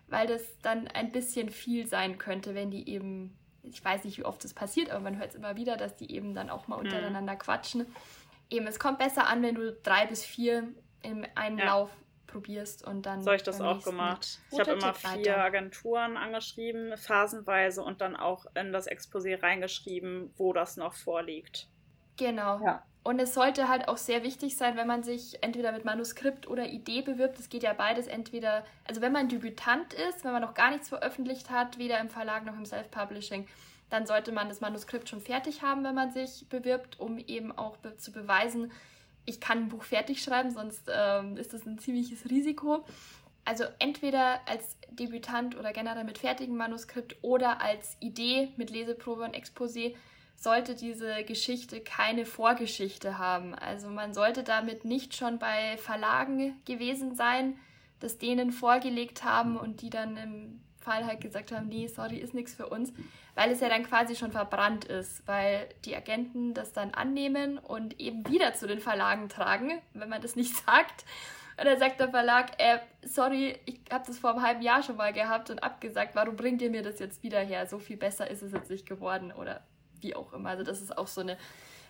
weil das dann ein bisschen viel sein könnte, wenn die eben ich weiß nicht, wie oft das passiert, aber man hört es immer wieder, dass die eben dann auch mal mhm. untereinander quatschen. Eben, es kommt besser an, wenn du drei bis vier in einem ja. Lauf probierst und dann. So habe ich das auch gemacht. Ich habe immer vier weiter. Agenturen angeschrieben, phasenweise und dann auch in das Exposé reingeschrieben, wo das noch vorliegt. Genau. Ja. Und es sollte halt auch sehr wichtig sein, wenn man sich entweder mit Manuskript oder Idee bewirbt. Es geht ja beides entweder, also wenn man Debütant ist, wenn man noch gar nichts veröffentlicht hat, weder im Verlag noch im Self-Publishing, dann sollte man das Manuskript schon fertig haben, wenn man sich bewirbt, um eben auch be zu beweisen, ich kann ein Buch fertig schreiben, sonst ähm, ist das ein ziemliches Risiko. Also entweder als Debütant oder generell mit fertigem Manuskript oder als Idee mit Leseprobe und Exposé sollte diese Geschichte keine Vorgeschichte haben. Also man sollte damit nicht schon bei Verlagen gewesen sein, das denen vorgelegt haben und die dann im Fall halt gesagt haben, nee, sorry, ist nichts für uns, weil es ja dann quasi schon verbrannt ist, weil die Agenten das dann annehmen und eben wieder zu den Verlagen tragen, wenn man das nicht sagt. Und dann sagt der Verlag, äh, sorry, ich habe das vor einem halben Jahr schon mal gehabt und abgesagt, warum bringt ihr mir das jetzt wieder her? So viel besser ist es jetzt nicht geworden oder wie auch immer. Also das ist auch so eine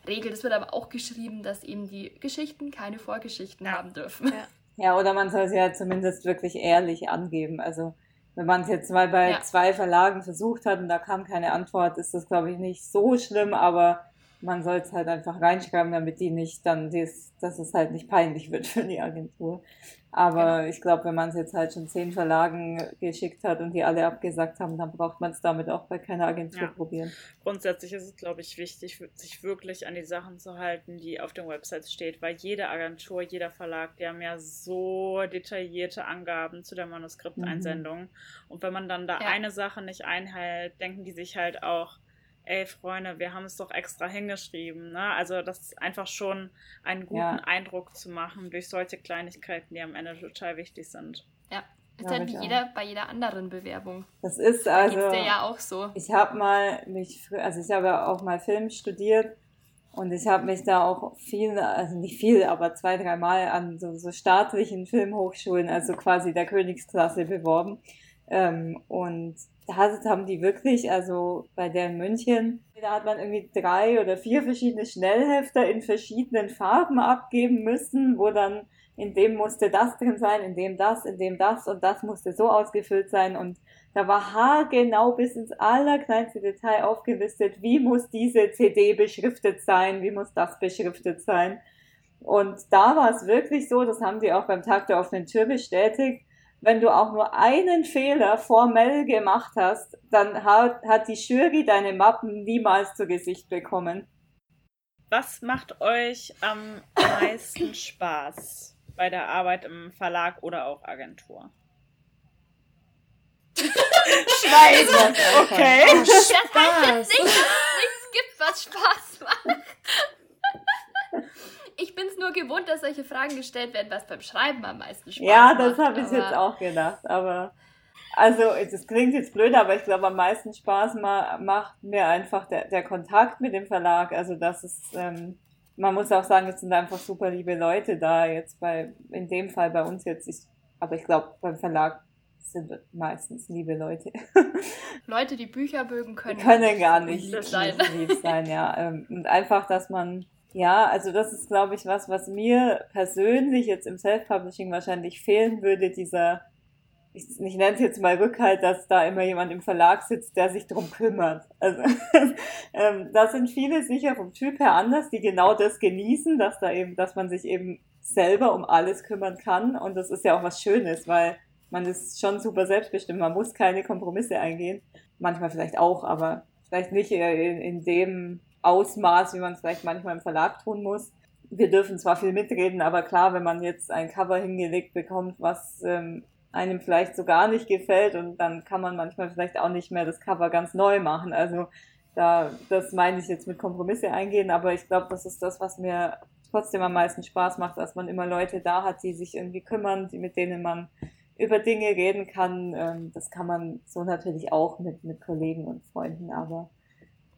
Regel. Das wird aber auch geschrieben, dass eben die Geschichten keine Vorgeschichten ja. haben dürfen. Ja. ja, oder man soll sie ja zumindest wirklich ehrlich angeben. Also wenn man es jetzt mal bei ja. zwei Verlagen versucht hat und da kam keine Antwort, ist das, glaube ich, nicht so schlimm, aber man soll es halt einfach reinschreiben, damit die nicht dann, dies, dass es halt nicht peinlich wird für die Agentur. Aber genau. ich glaube, wenn man es jetzt halt schon zehn Verlagen geschickt hat und die alle abgesagt haben, dann braucht man es damit auch bei keiner Agentur ja. probieren. Grundsätzlich ist es, glaube ich, wichtig, sich wirklich an die Sachen zu halten, die auf den Websites steht, weil jede Agentur, jeder Verlag, die haben ja so detaillierte Angaben zu der Manuskripteinsendung. Mhm. Und wenn man dann da ja. eine Sache nicht einhält, denken die sich halt auch, ey Freunde, wir haben es doch extra hingeschrieben. Ne? Also das ist einfach schon einen guten ja. Eindruck zu machen durch solche Kleinigkeiten, die am Ende total wichtig sind. Ja. Ist ja, halt wie jeder, bei jeder anderen Bewerbung. Das ist also. Da dir ja auch so. Ich habe mal mich, also ich habe ja auch mal Film studiert und ich habe mich da auch viel, also nicht viel, aber zwei, drei Mal an so, so staatlichen Filmhochschulen, also quasi der Königsklasse beworben. Ähm, und da haben die wirklich, also bei der in München, da hat man irgendwie drei oder vier verschiedene Schnellhefter in verschiedenen Farben abgeben müssen, wo dann in dem musste das drin sein, in dem das, in dem das und das musste so ausgefüllt sein und da war haargenau bis ins allerkleinste Detail aufgelistet, wie muss diese CD beschriftet sein, wie muss das beschriftet sein. Und da war es wirklich so, das haben die auch beim Tag der offenen Tür bestätigt, wenn du auch nur einen Fehler formell gemacht hast, dann hat, hat die Jury deine Mappen niemals zu Gesicht bekommen. Was macht euch am meisten Spaß bei der Arbeit im Verlag oder auch Agentur? Schweigen. Okay. Das heißt jetzt nicht, dass es nichts gibt, was Spaß macht ich bin es nur gewohnt, dass solche Fragen gestellt werden, was beim Schreiben am meisten Spaß ja, macht. Ja, das habe ich jetzt auch gedacht, aber. Also, das klingt jetzt blöd, aber ich glaube, am meisten Spaß ma macht mir einfach der, der Kontakt mit dem Verlag. Also, das ist, ähm, man muss auch sagen, es sind einfach super liebe Leute da. Jetzt bei, in dem Fall bei uns jetzt, ich, aber ich glaube, beim Verlag sind meistens liebe Leute. Leute, die Bücher mögen können. Die können gar nicht lieb sein. lieb sein, ja. Ähm, Und einfach, dass man, ja, also das ist, glaube ich, was, was mir persönlich jetzt im Self-Publishing wahrscheinlich fehlen würde, dieser, ich, ich nenne es jetzt mal Rückhalt, dass da immer jemand im Verlag sitzt, der sich drum kümmert. Also ähm, da sind viele sicher vom Typ her anders, die genau das genießen, dass da eben, dass man sich eben selber um alles kümmern kann. Und das ist ja auch was Schönes, weil man ist schon super selbstbestimmt. Man muss keine Kompromisse eingehen. Manchmal vielleicht auch, aber vielleicht nicht in, in dem Ausmaß, wie man es vielleicht manchmal im Verlag tun muss. Wir dürfen zwar viel mitreden, aber klar, wenn man jetzt ein Cover hingelegt bekommt, was ähm, einem vielleicht so gar nicht gefällt und dann kann man manchmal vielleicht auch nicht mehr das Cover ganz neu machen. Also da, das meine ich jetzt mit Kompromisse eingehen, aber ich glaube, das ist das, was mir trotzdem am meisten Spaß macht, dass man immer Leute da hat, die sich irgendwie kümmern, die, mit denen man über Dinge reden kann. Ähm, das kann man so natürlich auch mit, mit Kollegen und Freunden, aber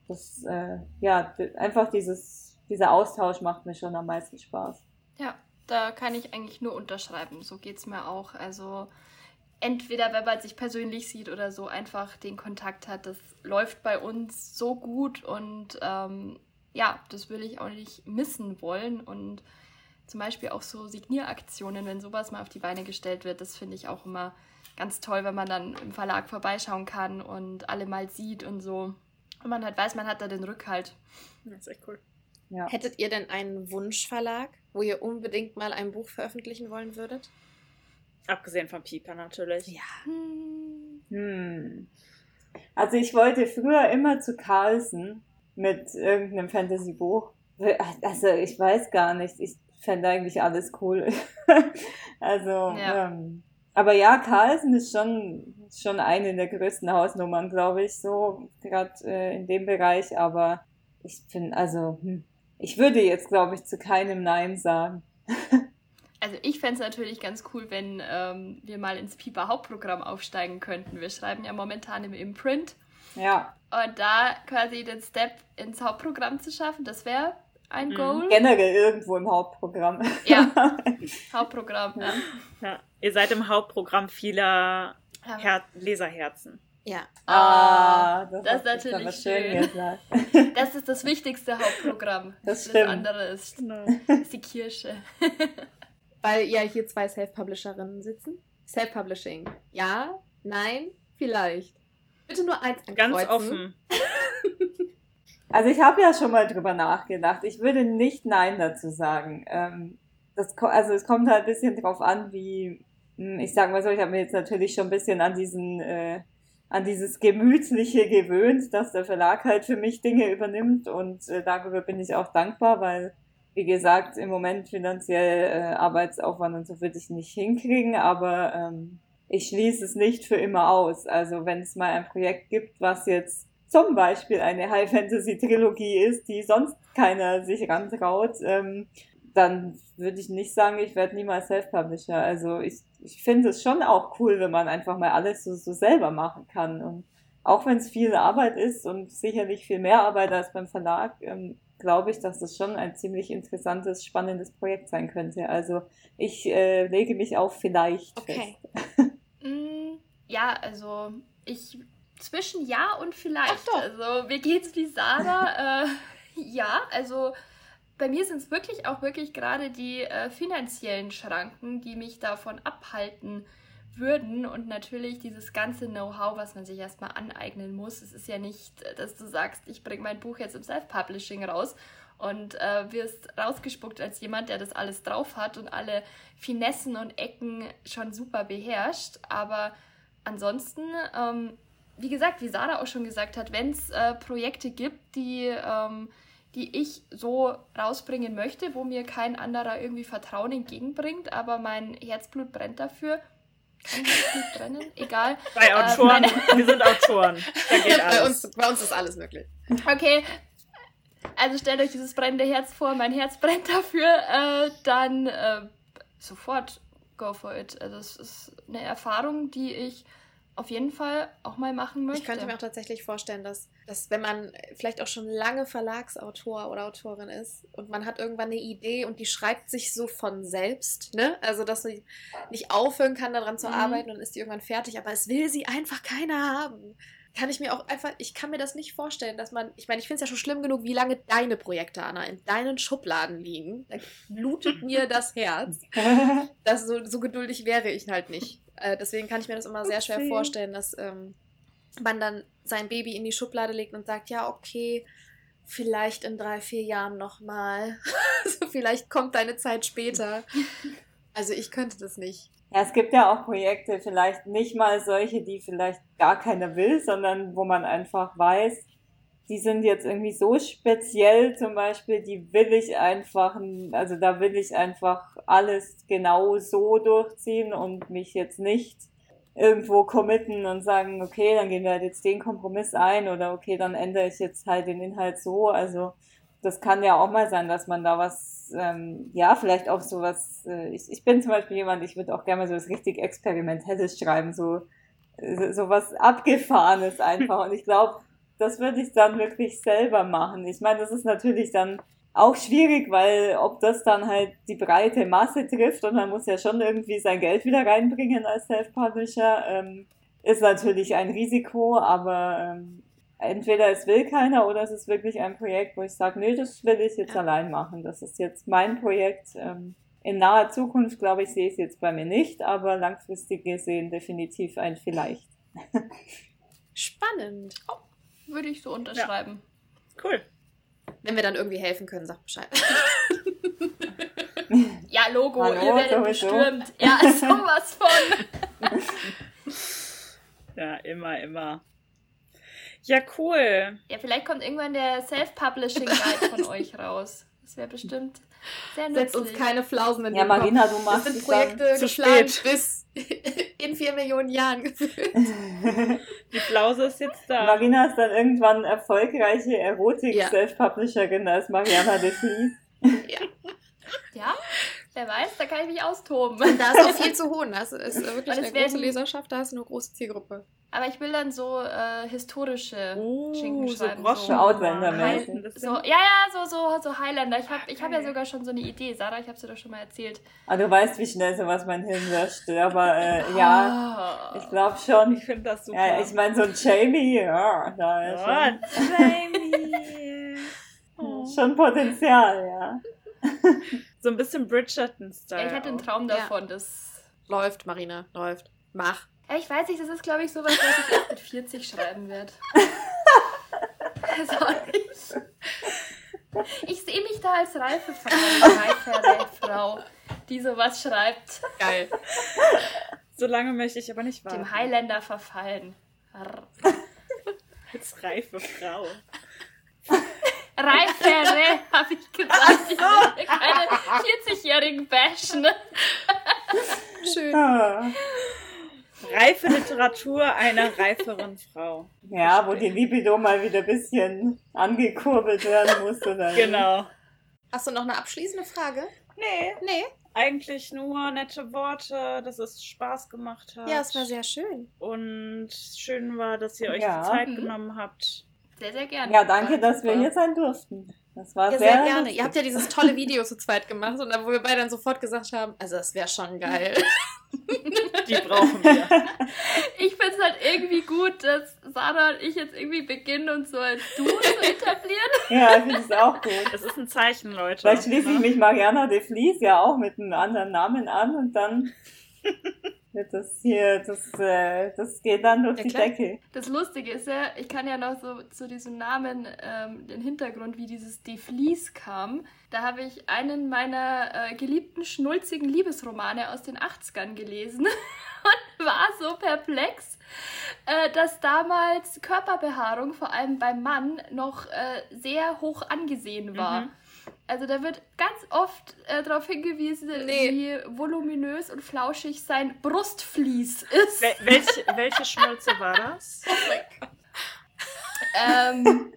das, äh, ja, einfach dieses, dieser Austausch macht mir schon am meisten Spaß. Ja, da kann ich eigentlich nur unterschreiben. So geht es mir auch. Also entweder wenn man sich persönlich sieht oder so einfach den Kontakt hat, das läuft bei uns so gut und ähm, ja, das will ich auch nicht missen wollen und zum Beispiel auch so Signieraktionen, wenn sowas mal auf die Beine gestellt wird, das finde ich auch immer ganz toll, wenn man dann im Verlag vorbeischauen kann und alle mal sieht und so. Und man halt weiß, man hat da den Rückhalt. Das ist echt cool. Ja. Hättet ihr denn einen Wunschverlag, wo ihr unbedingt mal ein Buch veröffentlichen wollen würdet? Abgesehen von Pieper natürlich. Ja. Hm. Also ich wollte früher immer zu Carlsen mit irgendeinem Fantasy-Buch. Also ich weiß gar nicht. Ich fände eigentlich alles cool. also, Ja. Ähm, aber ja, Carlsen ist schon, schon eine der größten Hausnummern, glaube ich, so, gerade äh, in dem Bereich. Aber ich finde, also, hm, ich würde jetzt, glaube ich, zu keinem Nein sagen. Also ich fände es natürlich ganz cool, wenn ähm, wir mal ins Piper Hauptprogramm aufsteigen könnten. Wir schreiben ja momentan im Imprint. Ja, Und da quasi den Step ins Hauptprogramm zu schaffen, das wäre ein Mhm. Goal. generell irgendwo im Hauptprogramm. Ja, Hauptprogramm. Ja. Ja. Ihr seid im Hauptprogramm vieler. Her Leserherzen. Ja. Ah, das hast ist natürlich schön. gesagt. Das ist das wichtigste Hauptprogramm. Das stimmt. andere ist, Genau. ist die Kirsche. Weil ja hier zwei Self-Publisherinnen sitzen. Self-Publishing. Ja, nein, vielleicht. Bitte nur eins Ganz ankreuzen. offen. Also ich habe ja schon mal drüber nachgedacht. Ich würde nicht Nein dazu sagen. Ähm, das, also es kommt halt ein bisschen drauf an, wie, ich sag mal so, ich habe mir jetzt natürlich schon ein bisschen an diesen, äh, an dieses Gemütliche gewöhnt, dass der Verlag halt für mich Dinge übernimmt und äh, darüber bin ich auch dankbar, weil, wie gesagt, im Moment finanziell äh, Arbeitsaufwand und so würde ich nicht hinkriegen, aber ähm, ich schließe es nicht für immer aus. Also wenn es mal ein Projekt gibt, was jetzt zum Beispiel eine High-Fantasy-Trilogie ist, die sonst keiner sich rantraut, ähm, dann würde ich nicht sagen, ich werde niemals Self-Publisher. Also ich, ich finde es schon auch cool, wenn man einfach mal alles so, so selber machen kann. Und auch wenn es viel Arbeit ist und sicherlich viel mehr Arbeit als beim Verlag, ähm, glaube ich, dass das schon ein ziemlich interessantes, spannendes Projekt sein könnte. Also ich äh, lege mich auf vielleicht Okay. fest. Mm, ja, also ich zwischen ja und vielleicht. Ach doch. Also mir geht's wie Sarah. äh, ja, also bei mir sind es wirklich auch wirklich gerade die äh, finanziellen Schranken, die mich davon abhalten würden und natürlich dieses ganze Know-how, was man sich erstmal aneignen muss. Es ist ja nicht, äh, dass du sagst, ich bringe mein Buch jetzt im Self-Publishing raus und äh, wirst rausgespuckt als jemand, der das alles drauf hat und alle Finessen und Ecken schon super beherrscht. Aber ansonsten, ähm, wie gesagt, wie Sarah auch schon gesagt hat, wenn es äh, Projekte gibt, die, ähm, die ich so rausbringen möchte, wo mir kein anderer irgendwie Vertrauen entgegenbringt, aber mein Herzblut brennt dafür. Kann Herzblut brennen? Egal. Bei Äh, Autoren, meine- wir sind Autoren. Da geht bei, alles. uns, bei uns ist alles möglich. Okay. Also stellt euch dieses brennende Herz vor, mein Herz brennt dafür, äh, dann äh, sofort go for it. Also es ist eine Erfahrung, die ich auf jeden Fall auch mal machen möchte. Ich könnte mir auch tatsächlich vorstellen, dass, dass wenn man vielleicht auch schon lange Verlagsautor oder Autorin ist und man hat irgendwann eine Idee und die schreibt sich so von selbst, ne? Also dass sie nicht aufhören kann, daran zu Mhm. arbeiten und ist die irgendwann fertig, aber es will sie einfach keiner haben. Kann ich mir auch einfach, ich kann mir das nicht vorstellen, dass man, ich meine, ich finde es ja schon schlimm genug, wie lange deine Projekte, Anna, in deinen Schubladen liegen. Da blutet mir das Herz. Das so, so geduldig wäre ich halt nicht. Äh, deswegen kann ich mir das immer sehr schwer Upsi. vorstellen, dass ähm, man dann sein Baby in die Schublade legt und sagt, ja, okay, vielleicht in drei, vier Jahren nochmal. also vielleicht kommt deine Zeit später. Also ich könnte das nicht. Ja, es gibt ja auch Projekte, vielleicht nicht mal solche, die vielleicht gar keiner will, sondern wo man einfach weiß, die sind jetzt irgendwie so speziell zum Beispiel, die will ich einfach, also da will ich einfach alles genau so durchziehen und mich jetzt nicht irgendwo committen und sagen, okay, dann gehen wir halt jetzt den Kompromiss ein oder okay, dann ändere ich jetzt halt den Inhalt so. Also das kann ja auch mal sein, dass man da was, ähm, ja, vielleicht auch sowas, äh, ich, ich bin zum Beispiel jemand, ich würde auch gerne mal so was richtig Experimentelles schreiben, so, so was Abgefahrenes einfach. Und ich glaube, das würde ich dann wirklich selber machen. Ich meine, das ist natürlich dann auch schwierig, weil ob das dann halt die breite Masse trifft und man muss ja schon irgendwie sein Geld wieder reinbringen als Self-Publisher, ähm, ist natürlich ein Risiko, aber ähm, entweder es will keiner oder es ist wirklich ein Projekt, wo ich sage, nee, das will ich jetzt allein machen. Das ist jetzt mein Projekt. Ähm, in naher Zukunft, glaube ich, sehe ich es jetzt bei mir nicht, aber langfristig gesehen definitiv ein Vielleicht. Spannend. Würde ich so unterschreiben. Cool. Wenn wir dann irgendwie helfen können, sag Bescheid. Ja, Logo, Hallo, ihr werdet sowieso. bestimmt. Ja, sowas von. Ja, immer, immer. Ja, cool. Ja, vielleicht kommt irgendwann der Self-Publishing Guide von euch raus. Das wäre bestimmt sehr nützlich. Setz uns keine Flausen in Ja, den Kopf. Marina, du Das machst sind es dann Projekte zu spät. bis in vier Millionen Jahren gefühlt. Die Flause ist jetzt da. Marina ist dann irgendwann erfolgreiche Erotik-Self-Publisherin als Mariana de Vries. Ja, wer weiß, da kann ich mich austoben. Da ist auch viel zu holen. Das ist wirklich Und eine es große Leserschaft, da ist eine große Zielgruppe. Aber ich will dann so äh, historische Oh, Schinken so schreiben. So Outlander-mäßig. Ein bisschen. So, ja, ja, so, so, so Highlander. Ich habe ich hab ja sogar schon so eine Idee. Sarah, ich habe sie doch schon mal erzählt. Ah, du weißt, wie schnell sowas mein Hirn löscht. Aber äh, ja, Oh. ich glaube schon. Ich finde das super. Ja, ich meine, so ein Jamie, ja, da ist schon, Oh, Jamie. Oh. schon Potenzial, ja. So ein bisschen Bridgerton-Style. Ja, ich hatte einen auch. Traum Ja. davon. Das Läuft, Marina, läuft. Mach. Ja, ich weiß nicht, das ist, glaube ich, sowas, was ich erst mit 40 schreiben werde. Also ich sehe mich da als reife Frau, die sowas schreibt. Geil. So lange möchte ich aber nicht warten. Dem Highlander verfallen. Als reife Frau. Reifere, habe ich gesagt. Ich will keine 40-Jährigen bashen. Schön. Ah. Reife Literatur einer reiferen Frau. Ja, wo die Libido mal wieder ein bisschen angekurbelt werden muss. Oder Genau. Hast du noch eine abschließende Frage? Nee, Nee. eigentlich nur nette Worte, dass es Spaß gemacht hat. Ja, es war sehr schön. Und schön war, dass ihr euch Ja. die Zeit Mhm. genommen habt. Sehr, sehr gerne. Ja, danke, dass wir hier sein durften. Das war Ja, sehr, sehr gerne. lustig. Ihr habt ja dieses tolle Video zu zweit gemacht und da, wo wir beide dann sofort gesagt haben, also das wäre schon geil. Die brauchen wir. Ich finde es halt irgendwie gut, dass Sarah und ich jetzt irgendwie beginnen, uns so als Duo zu etablieren. Ja, ich finde es auch gut. Das ist ein Zeichen, Leute. Vielleicht schließe ich mich Mariana de Vries ja auch mit einem anderen Namen an und dann das hier, das, äh, das geht dann durch Ja, die klar. Decke. Das Lustige ist ja, ich kann ja noch so zu diesem Namen ähm, den Hintergrund, wie dieses De Vlies kam. Da habe ich einen meiner äh, geliebten, schnulzigen Liebesromane aus den 80ern gelesen und war so perplex, äh, dass damals Körperbehaarung, vor allem beim Mann, noch äh, sehr hoch angesehen war. Mhm. Also da wird ganz oft äh, darauf hingewiesen, Nee. wie voluminös und flauschig sein Brustvlies ist. Wel welche, welche Schnulze war das? ähm,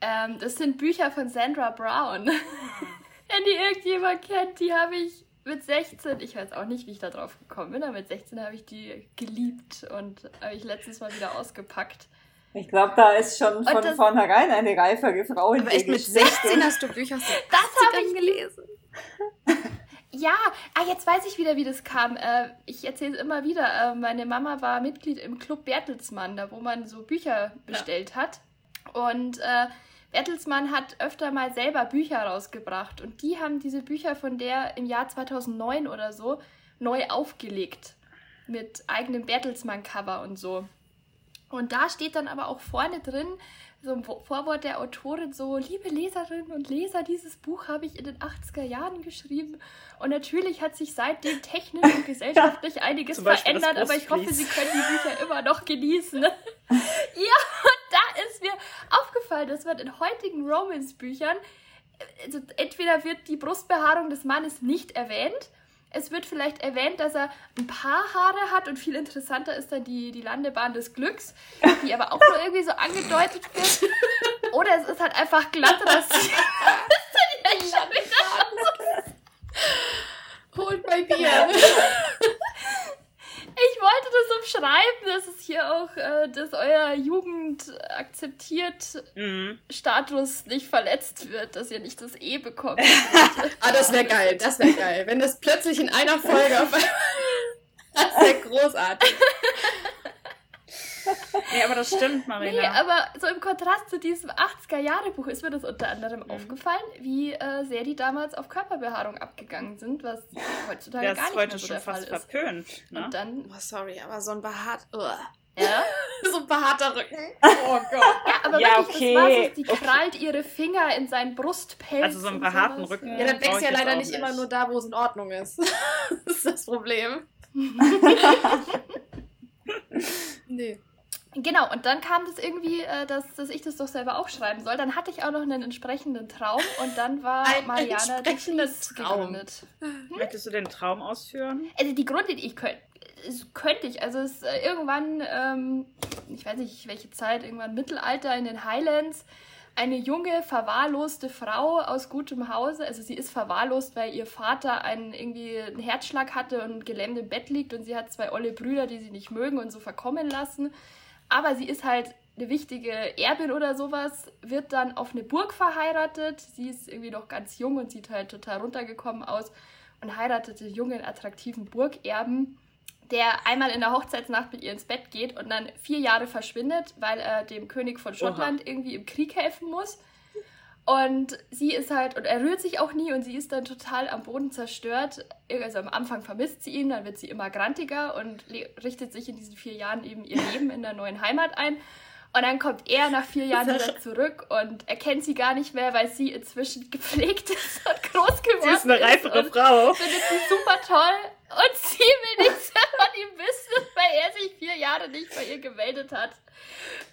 ähm, das sind Bücher von Sandra Brown. Wenn die irgendjemand kennt, die habe ich mit 16, ich weiß auch nicht, wie ich da drauf gekommen bin, aber mit 16 habe ich die geliebt und habe ich letztes Mal wieder ausgepackt. Ich glaube, da ist schon von das- vornherein eine reifere Frau in Aber echt mit gesteckt. 16 hast du Bücher aus Das habe 80ern ich gelesen. Ja, ah, jetzt weiß ich wieder, wie das kam. Äh, ich erzähle es immer wieder. Äh, meine Mama war Mitglied im Club Bertelsmann, da wo man so Bücher bestellt hat. Und äh, Bertelsmann hat öfter mal selber Bücher rausgebracht. Und die haben diese Bücher von der im Jahr 2009 oder so neu aufgelegt. Mit eigenem Bertelsmann-Cover und so. Und da steht dann aber auch vorne drin, so Wo- Vorwort der Autorin, so, liebe Leserinnen und Leser, dieses Buch habe ich in den 80er Jahren geschrieben. Und natürlich hat sich seitdem technisch und gesellschaftlich einiges verändert, aber ich hoffe. Sie können die Bücher immer noch genießen. ja, und da ist mir aufgefallen, dass man in heutigen Romance-Büchern, also entweder wird die Brustbehaarung des Mannes nicht erwähnt, es wird vielleicht erwähnt, dass er ein paar Haare hat und viel interessanter ist dann die, die Landebahn des Glücks, die aber auch nur irgendwie so angedeutet wird. Oder es ist halt einfach glatt rasiert. ja, schon wieder. Holt mein Bier. Ich wollte das umschreiben, dass es hier auch, äh, dass euer Jugend akzeptiert Mhm. Status nicht verletzt wird, dass ihr nicht das E bekommt. Ah, das wäre geil, das wäre geil. Wenn das plötzlich in einer Folge auf einmal... Das wäre großartig. Nee, aber das stimmt, Nee, Marina. aber so im Kontrast zu diesem 80er-Jahre-Buch ist mir das unter anderem aufgefallen, wie äh, sehr die damals auf Körperbehaarung abgegangen sind, was heutzutage Der gar ist nicht mehr heute so schon der Fall fast ist. verpönt. Ne? Und dann, Oh, sorry, aber so ein behaart... Ugh. ja, So ein behaarter Rücken. Oh Gott. ja aber Ja, wirklich, okay, das war's. Die okay. krallt ihre Finger in seinen Brustpelz. Also so einen behaarten sowas. Rücken. Ja, dann wächst ja leider nicht immer nur da, wo es in Ordnung ist. das ist das Problem. nee. Genau, und dann kam das irgendwie, äh, dass, dass ich das doch selber auch schreiben soll. Dann hatte ich auch noch einen entsprechenden Traum und dann war Ein Mariana Traum. gegründet. Möchtest du den Traum ausführen? Also die Grundidee, ich könnte, könnte ich, also es ist äh, irgendwann, ähm, ich weiß nicht welche Zeit, irgendwann Mittelalter in den Highlands, eine junge, verwahrloste Frau aus gutem Hause, also sie ist verwahrlost, weil ihr Vater einen irgendwie einen Herzschlag hatte und gelähmt im Bett liegt und sie hat zwei olle Brüder, die sie nicht mögen und so verkommen lassen. Aber sie ist halt eine wichtige Erbin oder sowas, wird dann auf eine Burg verheiratet. Sie ist irgendwie noch ganz jung und sieht halt total runtergekommen aus und heiratet den jungen, attraktiven Burgerben, der einmal in der Hochzeitsnacht mit ihr ins Bett geht und dann vier Jahre verschwindet, weil er dem König von Schottland irgendwie im Krieg helfen muss. Und sie ist halt, und er rührt sich auch nie und sie ist dann total am Boden zerstört. Also am Anfang vermisst sie ihn, dann wird sie immer grantiger und richtet sich in diesen vier Jahren eben ihr Leben in der neuen Heimat ein. Und dann kommt er nach vier Jahren wieder zurück und erkennt sie gar nicht mehr, weil sie inzwischen gepflegt ist und groß geworden Sie ist eine reifere und Frau. findet sie super toll und sie will nichts von ihm wissen, weil er sich vier Jahre nicht bei ihr gemeldet hat.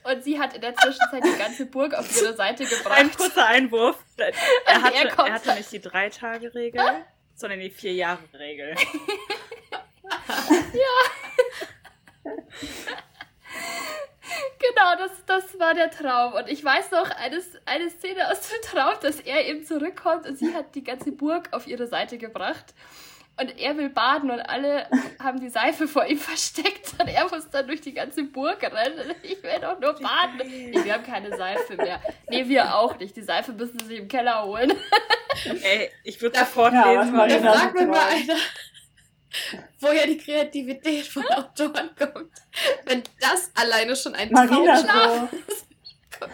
Und sie hat in der Zwischenzeit die ganze Burg auf ihre Seite Ein gebracht. kurzer Einwurf. Er hatte, er er hatte nicht die Drei-Tage-Regel, sondern die Vier-Jahre-Regel. Genau, das, das war der Traum. Und ich weiß noch eine, eine Szene aus dem Traum, dass er eben zurückkommt und sie hat die ganze Burg auf ihre Seite gebracht. Und er will baden und alle haben die Seife vor ihm versteckt und er muss dann durch die ganze Burg rennen. Ich will doch nur baden. Nee, wir haben keine Seife mehr. Nee, wir auch nicht. Die Seife müssen sie im Keller holen. Ey, ich würde sofort Ja, lesen. Marina Da wollen. fragt man mal. Alter, woher die Kreativität von Autoren kommt. Wenn das alleine schon ein Marina Traumschlaf so.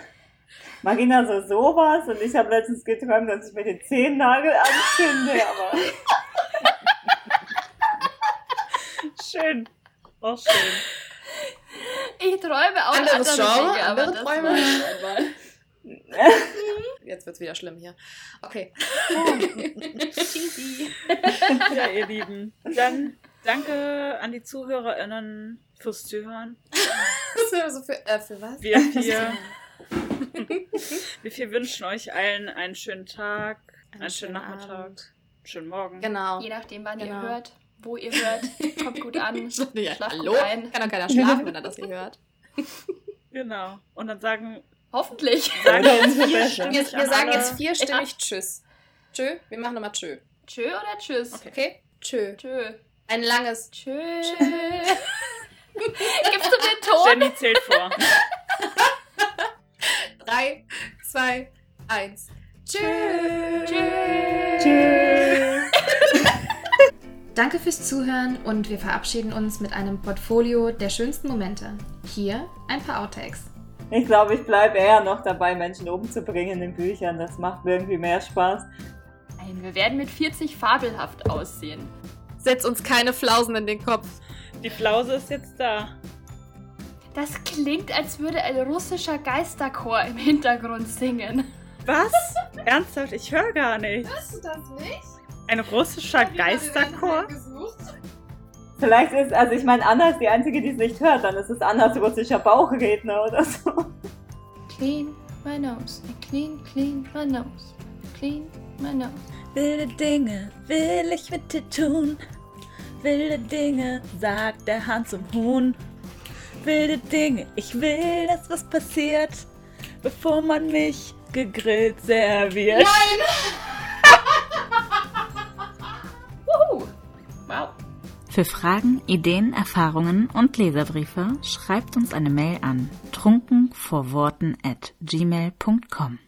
Marina so sowas und ich habe letztens geträumt, dass ich mir den Zehennagel anzünde, aber Schön. Auch schön. Ich träume auch Anderes andere Genre, Dinge, aber andere Träume. war- Jetzt wird's wieder schlimm hier. Okay. Ja, ihr Lieben. Dann danke an die ZuhörerInnen fürs Zuhören. So für, äh, für was? Wir vier, wir vier wünschen euch allen einen schönen Tag, einen, schönen Nachmittag, Abend. einen schönen Morgen. Genau. Je nachdem, wann Genau. ihr hört, wo ihr hört, kommt gut an. Ja, Schlaft hallo? gut ein. Kann doch keiner schlafen, wenn er das hier hört. Genau. Und dann sagen, Hoffentlich. sagen wir Wir, sagen alle- jetzt vierstimmig Tschüss. Tschö, wir machen nochmal Tschö. Tschö oder tschüss? Okay. Okay? Tschö. Tschö. Ein langes Tschö. Gibst du den Ton? Jenny zählt vor. 3, 2, 1. Tschö. Danke fürs Zuhören und wir verabschieden uns mit einem Portfolio der schönsten Momente. Hier ein paar Outtakes. Ich glaube, ich bleibe eher noch dabei, Menschen umzubringen in Büchern. Das macht mir irgendwie mehr Spaß. Nein, wir werden mit 40 fabelhaft aussehen. Setz uns keine Flausen in den Kopf. Die Flause ist jetzt da. Das klingt, als würde ein russischer Geisterchor im Hintergrund singen. Was? Ernsthaft? Ich höre gar nicht. Hast du das nicht? Ein russischer Geisterchor? Vielleicht ist, also ich meine, Anna ist die Einzige, die es nicht hört. Dann ist es Annas russischer Bauchredner oder so. Clean my nose, clean, clean my nose, clean my nose. Wilde Dinge will ich mit dir tun. Wilde Dinge, sagt der Hahn zum Huhn. Wilde Dinge, ich will, dass was passiert, bevor man mich gegrillt serviert. Wuhu! Wow. Für Fragen, Ideen, Erfahrungen und Leserbriefe schreibt uns eine Mail an trunkenvorworten at gmail.com.